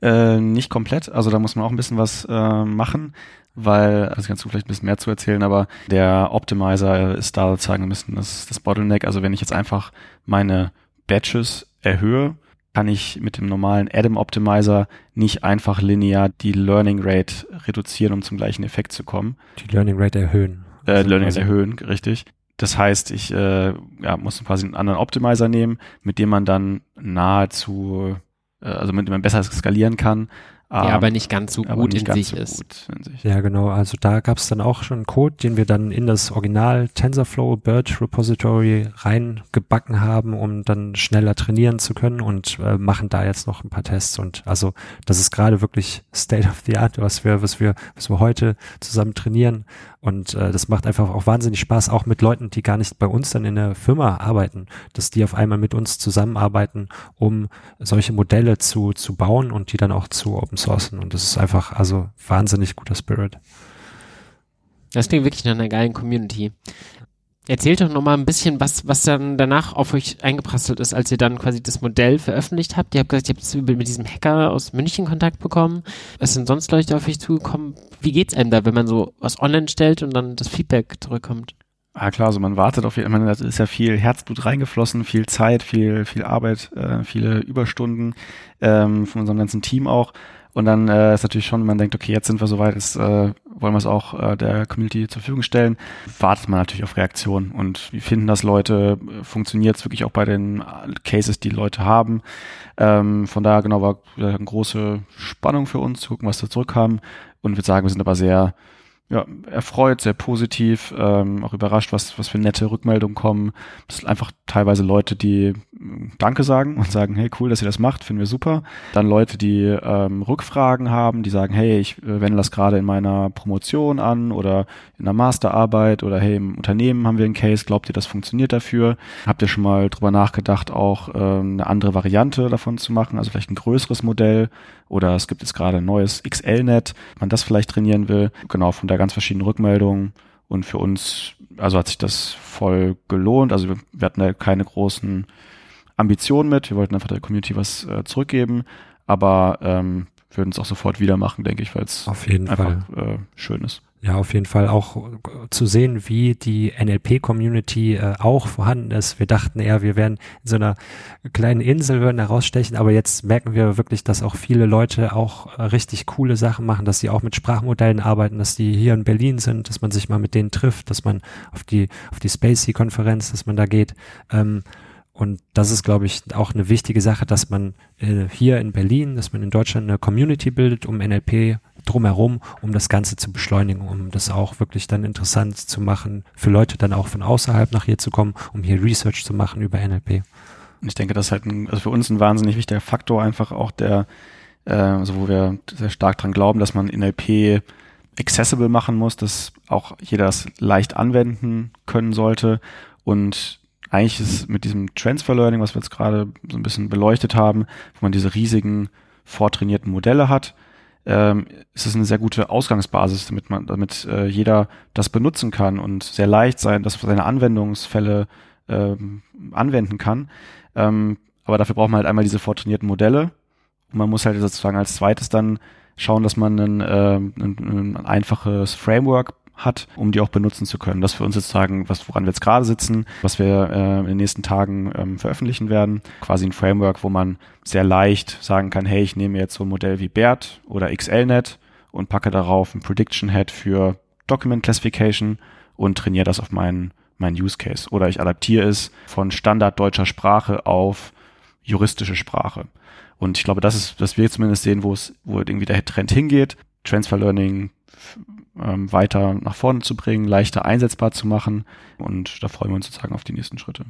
Äh, nicht komplett, also da muss man auch ein bisschen was äh, machen weil, also kannst du vielleicht ein bisschen mehr zu erzählen, aber der Optimizer ist da sozusagen ein bisschen das, das Bottleneck. Also wenn ich jetzt einfach meine Batches erhöhe, kann ich mit dem normalen Adam Optimizer nicht einfach linear die Learning Rate reduzieren, um zum gleichen Effekt zu kommen. Die Learning Rate erhöhen. Äh, also Learning Rate erhöhen, richtig. Das heißt, ich äh, ja, muss quasi einen anderen Optimizer nehmen, mit dem man dann nahezu, äh, also mit dem man besser skalieren kann, ja, aber nicht ganz so gut in sich so ist. In sich. Ja, genau. Also da gab es dann auch schon einen Code, den wir dann in das Original TensorFlow Bird Repository reingebacken haben, um dann schneller trainieren zu können und äh, machen da jetzt noch ein paar Tests. Und also das ist gerade wirklich State of the Art, was wir, was wir, was wir heute zusammen trainieren. Und äh, das macht einfach auch wahnsinnig Spaß, auch mit Leuten, die gar nicht bei uns dann in der Firma arbeiten, dass die auf einmal mit uns zusammenarbeiten, um solche Modelle zu, zu bauen und die dann auch zu open sourcen. Und das ist einfach also wahnsinnig guter Spirit. Das klingt wirklich nach einer geilen Community. Erzählt doch nochmal ein bisschen, was, was dann danach auf euch eingeprasselt ist, als ihr dann quasi das Modell veröffentlicht habt. Ihr habt gesagt, ihr habt mit diesem Hacker aus München Kontakt bekommen. Was sind sonst Leute auf euch zugekommen? Wie geht's einem da, wenn man so was online stellt und dann das Feedback zurückkommt? Ah klar, also man wartet auf jeden Fall, da ist ja viel Herzblut reingeflossen, viel Zeit, viel, viel Arbeit, äh, viele Überstunden ähm, von unserem ganzen Team auch. Und dann äh, ist natürlich schon, man denkt, okay, jetzt sind wir soweit, jetzt äh, wollen wir es auch äh, der Community zur Verfügung stellen. Wartet man natürlich auf Reaktionen und wie finden das Leute? Funktioniert es wirklich auch bei den Cases, die Leute haben? Ähm, von daher genau war eine große Spannung für uns, zu gucken, was da zurückkam. Und ich würde sagen, wir sind aber sehr ja, erfreut, sehr positiv, ähm, auch überrascht, was, was für nette Rückmeldungen kommen. Das sind einfach teilweise Leute, die Danke sagen und sagen, hey, cool, dass ihr das macht, finden wir super. Dann Leute, die ähm, Rückfragen haben, die sagen, hey, ich äh, wende das gerade in meiner Promotion an oder in der Masterarbeit oder hey, im Unternehmen haben wir einen Case, glaubt ihr, das funktioniert dafür? Habt ihr schon mal drüber nachgedacht, auch ähm, eine andere Variante davon zu machen, also vielleicht ein größeres Modell oder es gibt jetzt gerade ein neues XL-Net, man das vielleicht trainieren will. Genau, von da ganz verschiedene Rückmeldungen. Und für uns, also hat sich das voll gelohnt. Also wir, wir hatten da keine großen Ambitionen mit. Wir wollten einfach der Community was äh, zurückgeben. Aber ähm, würden es auch sofort wieder machen, denke ich, weil es einfach äh, schön ist. Ja, auf jeden Fall auch zu sehen, wie die NLP-Community äh, auch vorhanden ist. Wir dachten eher, wir wären in so einer kleinen Insel, würden herausstechen, aber jetzt merken wir wirklich, dass auch viele Leute auch äh, richtig coole Sachen machen, dass sie auch mit Sprachmodellen arbeiten, dass die hier in Berlin sind, dass man sich mal mit denen trifft, dass man auf die, auf die Spacey-Konferenz, dass man da geht. Ähm, und das ist, glaube ich, auch eine wichtige Sache, dass man äh, hier in Berlin, dass man in Deutschland eine Community bildet, um NLP drumherum, um das Ganze zu beschleunigen, um das auch wirklich dann interessant zu machen, für Leute dann auch von außerhalb nach hier zu kommen, um hier Research zu machen über NLP. Ich denke, das ist halt ein, also für uns ein wahnsinnig wichtiger Faktor, einfach auch der, äh, also wo wir sehr stark dran glauben, dass man NLP accessible machen muss, dass auch jeder das leicht anwenden können sollte. Und eigentlich ist mit diesem Transfer Learning, was wir jetzt gerade so ein bisschen beleuchtet haben, wo man diese riesigen vortrainierten Modelle hat, ähm, ist es eine sehr gute Ausgangsbasis, damit man, damit äh, jeder das benutzen kann und sehr leicht sein, dass seine Anwendungsfälle ähm, anwenden kann. Ähm, aber dafür braucht man halt einmal diese vortrainierten Modelle. Und man muss halt sozusagen als zweites dann schauen, dass man ein, äh, ein, ein einfaches Framework hat, um die auch benutzen zu können. Das für uns jetzt sagen, was, woran wir jetzt gerade sitzen, was wir äh, in den nächsten Tagen ähm, veröffentlichen werden. Quasi ein Framework, wo man sehr leicht sagen kann, hey, ich nehme jetzt so ein Modell wie BERT oder XLNet und packe darauf ein Prediction Head für Document Classification und trainiere das auf meinen, meinen Use Case. Oder ich adaptiere es von Standard deutscher Sprache auf juristische Sprache. Und ich glaube, das ist, dass wir zumindest sehen, wo es, wo irgendwie der Trend hingeht. Transfer Learning ähm, weiter nach vorne zu bringen, leichter einsetzbar zu machen. Und da freuen wir uns sozusagen auf die nächsten Schritte.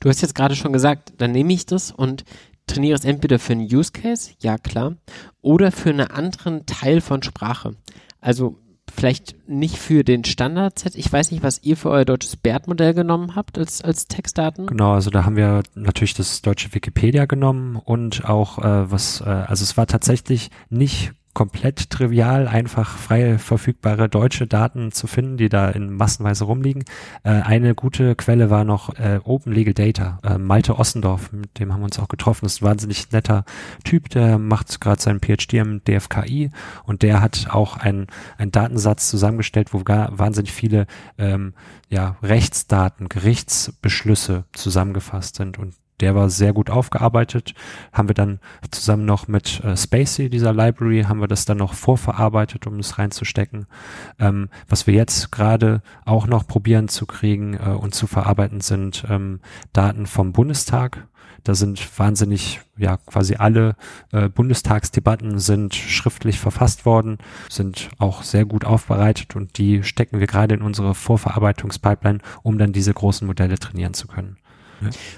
Du hast jetzt gerade schon gesagt, dann nehme ich das und trainiere es entweder für einen Use Case, ja klar, oder für einen anderen Teil von Sprache. Also vielleicht nicht für den Standardset. Ich weiß nicht, was ihr für euer deutsches BERT-Modell genommen habt als, als Textdaten. Genau, also da haben wir natürlich das deutsche Wikipedia genommen und auch äh, was, äh, also es war tatsächlich nicht komplett trivial, einfach frei verfügbare deutsche Daten zu finden, die da in massenweise rumliegen. Äh, eine gute Quelle war noch äh, Open Legal Data. Äh, Malte Ossendorf, mit dem haben wir uns auch getroffen. Ist ein wahnsinnig netter Typ, der macht gerade seinen PhD am DFKI und der hat auch einen, einen Datensatz zusammengestellt, wo gar wahnsinnig viele ähm, ja, Rechtsdaten, Gerichtsbeschlüsse zusammengefasst sind und der war sehr gut aufgearbeitet. Haben wir dann zusammen noch mit äh, Spacey, dieser Library, haben wir das dann noch vorverarbeitet, um es reinzustecken. Ähm, was wir jetzt gerade auch noch probieren zu kriegen äh, und zu verarbeiten, sind ähm, Daten vom Bundestag. Da sind wahnsinnig, ja, quasi alle äh, Bundestagsdebatten sind schriftlich verfasst worden, sind auch sehr gut aufbereitet und die stecken wir gerade in unsere Vorverarbeitungspipeline, um dann diese großen Modelle trainieren zu können.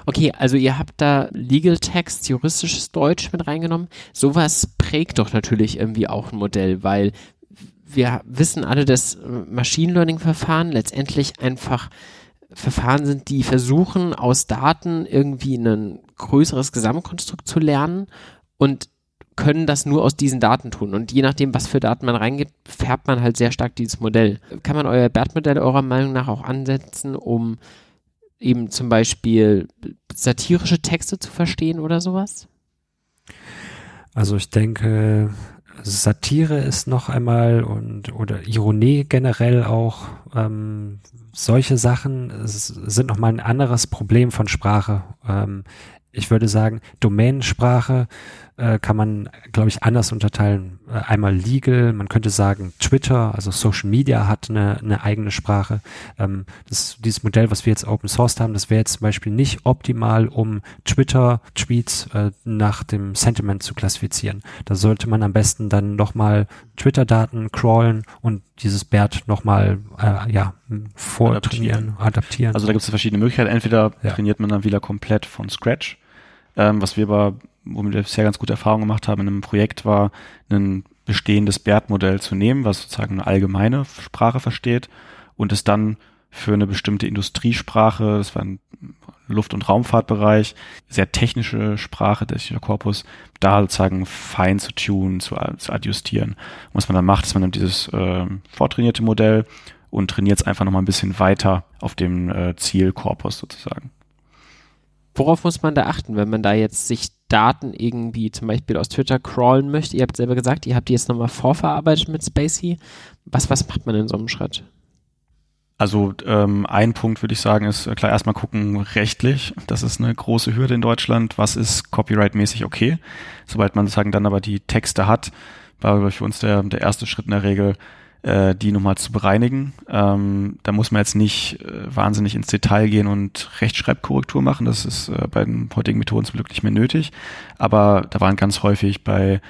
Okay, also ihr habt da Legal Text, juristisches Deutsch mit reingenommen. Sowas prägt doch natürlich irgendwie auch ein Modell, weil wir wissen alle, dass Machine Learning Verfahren letztendlich einfach Verfahren sind, die versuchen, aus Daten irgendwie ein größeres Gesamtkonstrukt zu lernen und können das nur aus diesen Daten tun. Und je nachdem, was für Daten man reingibt, färbt man halt sehr stark dieses Modell. Kann man euer BERT-Modell eurer Meinung nach auch ansetzen, um eben zum Beispiel satirische Texte zu verstehen oder sowas? Also ich denke, Satire ist noch einmal und oder Ironie generell auch ähm, solche Sachen sind noch mal ein anderes Problem von Sprache. Ähm, ich würde sagen, Domänensprache äh, kann man, glaube ich, anders unterteilen. Äh, einmal legal, man könnte sagen Twitter, also Social Media hat eine, eine eigene Sprache. Ähm, das, dieses Modell, was wir jetzt Open Source haben, das wäre jetzt zum Beispiel nicht optimal, um Twitter-Tweets äh, nach dem Sentiment zu klassifizieren. Da sollte man am besten dann nochmal Twitter-Daten crawlen und dieses BERT nochmal äh, ja, vortrainieren, adaptieren. adaptieren. Also da gibt es verschiedene Möglichkeiten. Entweder ja. trainiert man dann wieder komplett von Scratch, ähm, was wir aber womit wir bisher ganz gute Erfahrungen gemacht haben in einem Projekt, war ein bestehendes BERT-Modell zu nehmen, was sozusagen eine allgemeine Sprache versteht und es dann für eine bestimmte Industriesprache, das war ein Luft- und Raumfahrtbereich, sehr technische Sprache, der Korpus, da sozusagen fein zu tun, zu, zu adjustieren. Und was man dann macht, ist, man nimmt dieses äh, vortrainierte Modell und trainiert es einfach nochmal ein bisschen weiter auf dem äh, Zielkorpus sozusagen. Worauf muss man da achten, wenn man da jetzt sich Daten irgendwie zum Beispiel aus Twitter crawlen möchte? Ihr habt selber gesagt, ihr habt die jetzt nochmal vorverarbeitet mit Spacey. Was, was macht man in so einem Schritt? Also ähm, ein Punkt würde ich sagen ist äh, klar erstmal gucken rechtlich. Das ist eine große Hürde in Deutschland. Was ist copyright-mäßig okay? Sobald man sozusagen dann aber die Texte hat, war für uns der, der erste Schritt in der Regel, äh, die nochmal zu bereinigen. Ähm, da muss man jetzt nicht äh, wahnsinnig ins Detail gehen und Rechtschreibkorrektur machen. Das ist äh, bei den heutigen Methoden zum Glück nicht mehr nötig. Aber da waren ganz häufig bei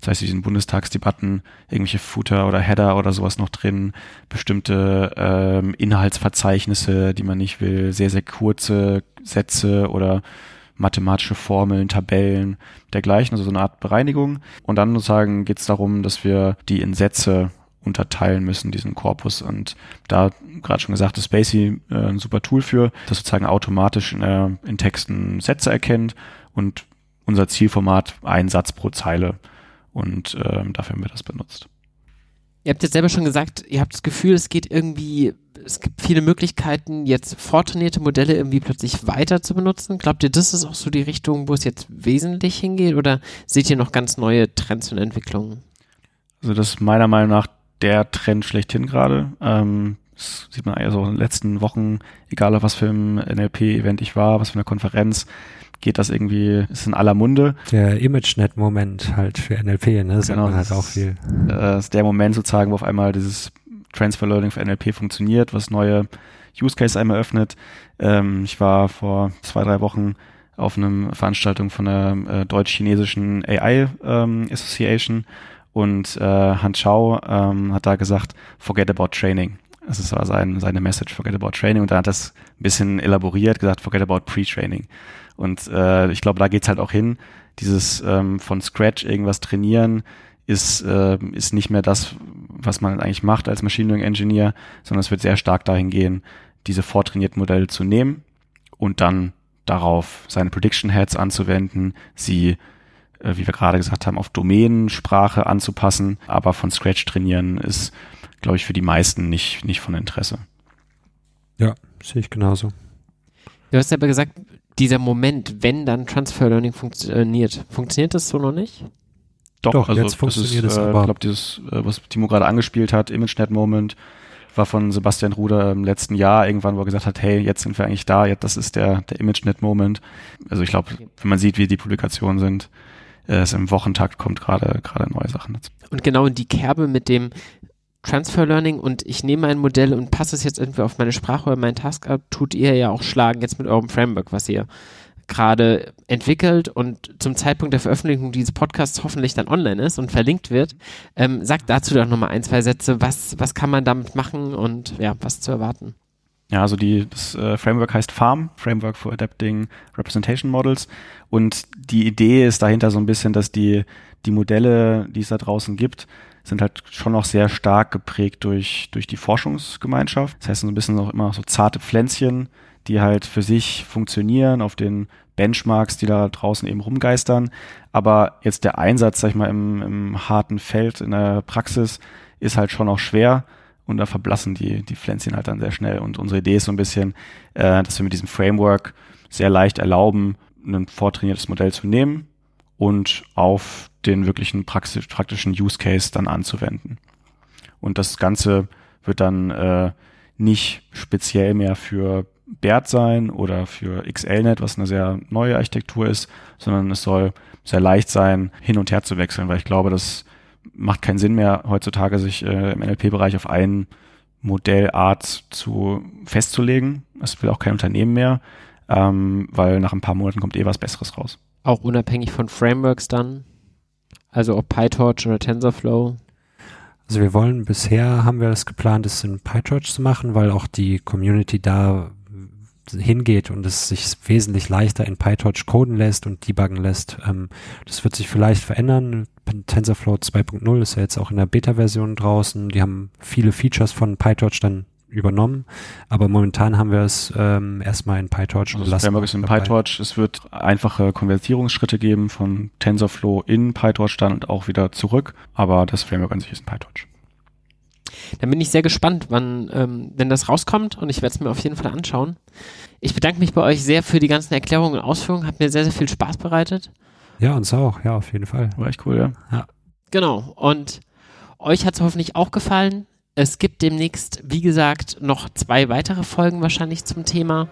das heißt, diesen Bundestagsdebatten irgendwelche Footer oder Header oder sowas noch drin, bestimmte ähm, Inhaltsverzeichnisse, die man nicht will, sehr, sehr kurze Sätze oder mathematische Formeln, Tabellen, dergleichen, also so eine Art Bereinigung. Und dann sozusagen geht es darum, dass wir die in Sätze unterteilen müssen, diesen Korpus. Und da gerade schon gesagt, ist Spacey äh, ein super Tool für, das sozusagen automatisch in, äh, in Texten Sätze erkennt und unser Zielformat ein Satz pro Zeile. Und äh, dafür haben wir das benutzt. Ihr habt jetzt selber schon gesagt, ihr habt das Gefühl, es geht irgendwie, es gibt viele Möglichkeiten, jetzt vortrainierte Modelle irgendwie plötzlich weiter zu benutzen. Glaubt ihr, das ist auch so die Richtung, wo es jetzt wesentlich hingeht? Oder seht ihr noch ganz neue Trends und Entwicklungen? Also das ist meiner Meinung nach der Trend schlechthin gerade. Ähm, das sieht man also in den letzten Wochen, egal auf was für ein NLP-Event ich war, was für eine Konferenz, geht das irgendwie, ist in aller Munde. Der ImageNet-Moment halt für NLP, ne? Das genau, halt auch viel. Äh, ist der Moment sozusagen, wo auf einmal dieses Transfer Learning für NLP funktioniert, was neue Use Case einmal öffnet. Ähm, ich war vor zwei, drei Wochen auf einer Veranstaltung von der äh, deutsch-chinesischen AI ähm, Association und äh, Han Chao ähm, hat da gesagt, forget about training. Das ist sein, seine Message, forget about training. Und dann hat das ein bisschen elaboriert, gesagt, forget about pre-training. Und äh, ich glaube, da geht's halt auch hin. Dieses ähm, von Scratch irgendwas trainieren ist, äh, ist nicht mehr das, was man eigentlich macht als Machine Learning Engineer, sondern es wird sehr stark dahin gehen, diese vortrainierten Modelle zu nehmen und dann darauf seine Prediction Heads anzuwenden, sie, äh, wie wir gerade gesagt haben, auf Domänensprache anzupassen, aber von Scratch trainieren ist, glaube ich, für die meisten nicht, nicht von Interesse. Ja, sehe ich genauso. Du hast aber gesagt, dieser Moment, wenn dann Transfer Learning funktioniert, funktioniert das so noch nicht? Doch, Doch also jetzt funktioniert es. Äh, ich glaube, dieses, äh, was Timo gerade angespielt hat, ImageNet Moment, war von Sebastian Ruder im letzten Jahr irgendwann, wo er gesagt hat, hey, jetzt sind wir eigentlich da, jetzt, das ist der, der ImageNet-Moment. Also ich glaube, wenn man sieht, wie die Publikationen sind, es im Wochentakt kommt gerade gerade neue Sachen dazu. Und genau in die Kerbe mit dem Transfer Learning und ich nehme ein Modell und passe es jetzt irgendwie auf meine Sprache oder meinen Task ab, tut ihr ja auch schlagen jetzt mit eurem Framework, was ihr gerade entwickelt und zum Zeitpunkt der Veröffentlichung dieses Podcasts hoffentlich dann online ist und verlinkt wird. Ähm, sagt dazu doch nochmal ein, zwei Sätze. Was, was kann man damit machen und ja, was zu erwarten? Ja, also die, das äh, Framework heißt FARM, Framework for Adapting Representation Models. Und die Idee ist dahinter so ein bisschen, dass die, die Modelle, die es da draußen gibt, sind halt schon noch sehr stark geprägt durch, durch die Forschungsgemeinschaft. Das heißt, so ein bisschen auch immer so zarte Pflänzchen, die halt für sich funktionieren auf den Benchmarks, die da draußen eben rumgeistern. Aber jetzt der Einsatz, sag ich mal, im, im harten Feld in der Praxis ist halt schon auch schwer und da verblassen die, die Pflänzchen halt dann sehr schnell. Und unsere Idee ist so ein bisschen, äh, dass wir mit diesem Framework sehr leicht erlauben, ein vortrainiertes Modell zu nehmen und auf den wirklichen praktischen Use Case dann anzuwenden. Und das Ganze wird dann äh, nicht speziell mehr für BERT sein oder für XLNet, was eine sehr neue Architektur ist, sondern es soll sehr leicht sein, hin und her zu wechseln, weil ich glaube, das macht keinen Sinn mehr heutzutage, sich äh, im NLP-Bereich auf einen Modellart zu festzulegen. Das will auch kein Unternehmen mehr, ähm, weil nach ein paar Monaten kommt eh was Besseres raus. Auch unabhängig von Frameworks dann? Also ob PyTorch oder TensorFlow? Also wir wollen, bisher haben wir es geplant, es in PyTorch zu machen, weil auch die Community da hingeht und es sich wesentlich leichter in PyTorch coden lässt und debuggen lässt. Ähm, das wird sich vielleicht verändern. TensorFlow 2.0 ist ja jetzt auch in der Beta-Version draußen. Die haben viele Features von PyTorch dann übernommen, aber momentan haben wir es ähm, erstmal in PyTorch also das Framework ist in dabei. PyTorch. Es wird einfache Konvertierungsschritte geben von TensorFlow in PyTorch dann und auch wieder zurück, aber das Framework an sich ist in PyTorch. Dann bin ich sehr gespannt, wann, ähm, wenn das rauskommt und ich werde es mir auf jeden Fall anschauen. Ich bedanke mich bei euch sehr für die ganzen Erklärungen und Ausführungen. Hat mir sehr, sehr viel Spaß bereitet. Ja, uns auch. Ja, auf jeden Fall. War echt cool, ja. ja. Genau. Und euch hat es hoffentlich auch gefallen. Es gibt demnächst, wie gesagt, noch zwei weitere Folgen wahrscheinlich zum Thema.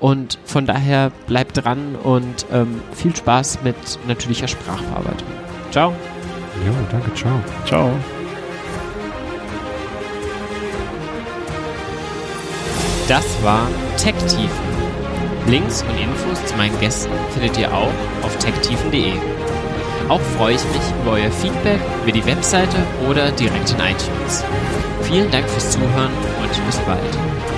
Und von daher bleibt dran und ähm, viel Spaß mit natürlicher Sprachverarbeitung. Ciao. Ja, danke. Ciao. Ciao. Das war Tech-Tiefen. Links und Infos zu meinen Gästen findet ihr auch auf techtiefen.de. Auch freue ich mich über euer Feedback über die Webseite oder direkt in iTunes. Vielen Dank fürs Zuhören und bis bald.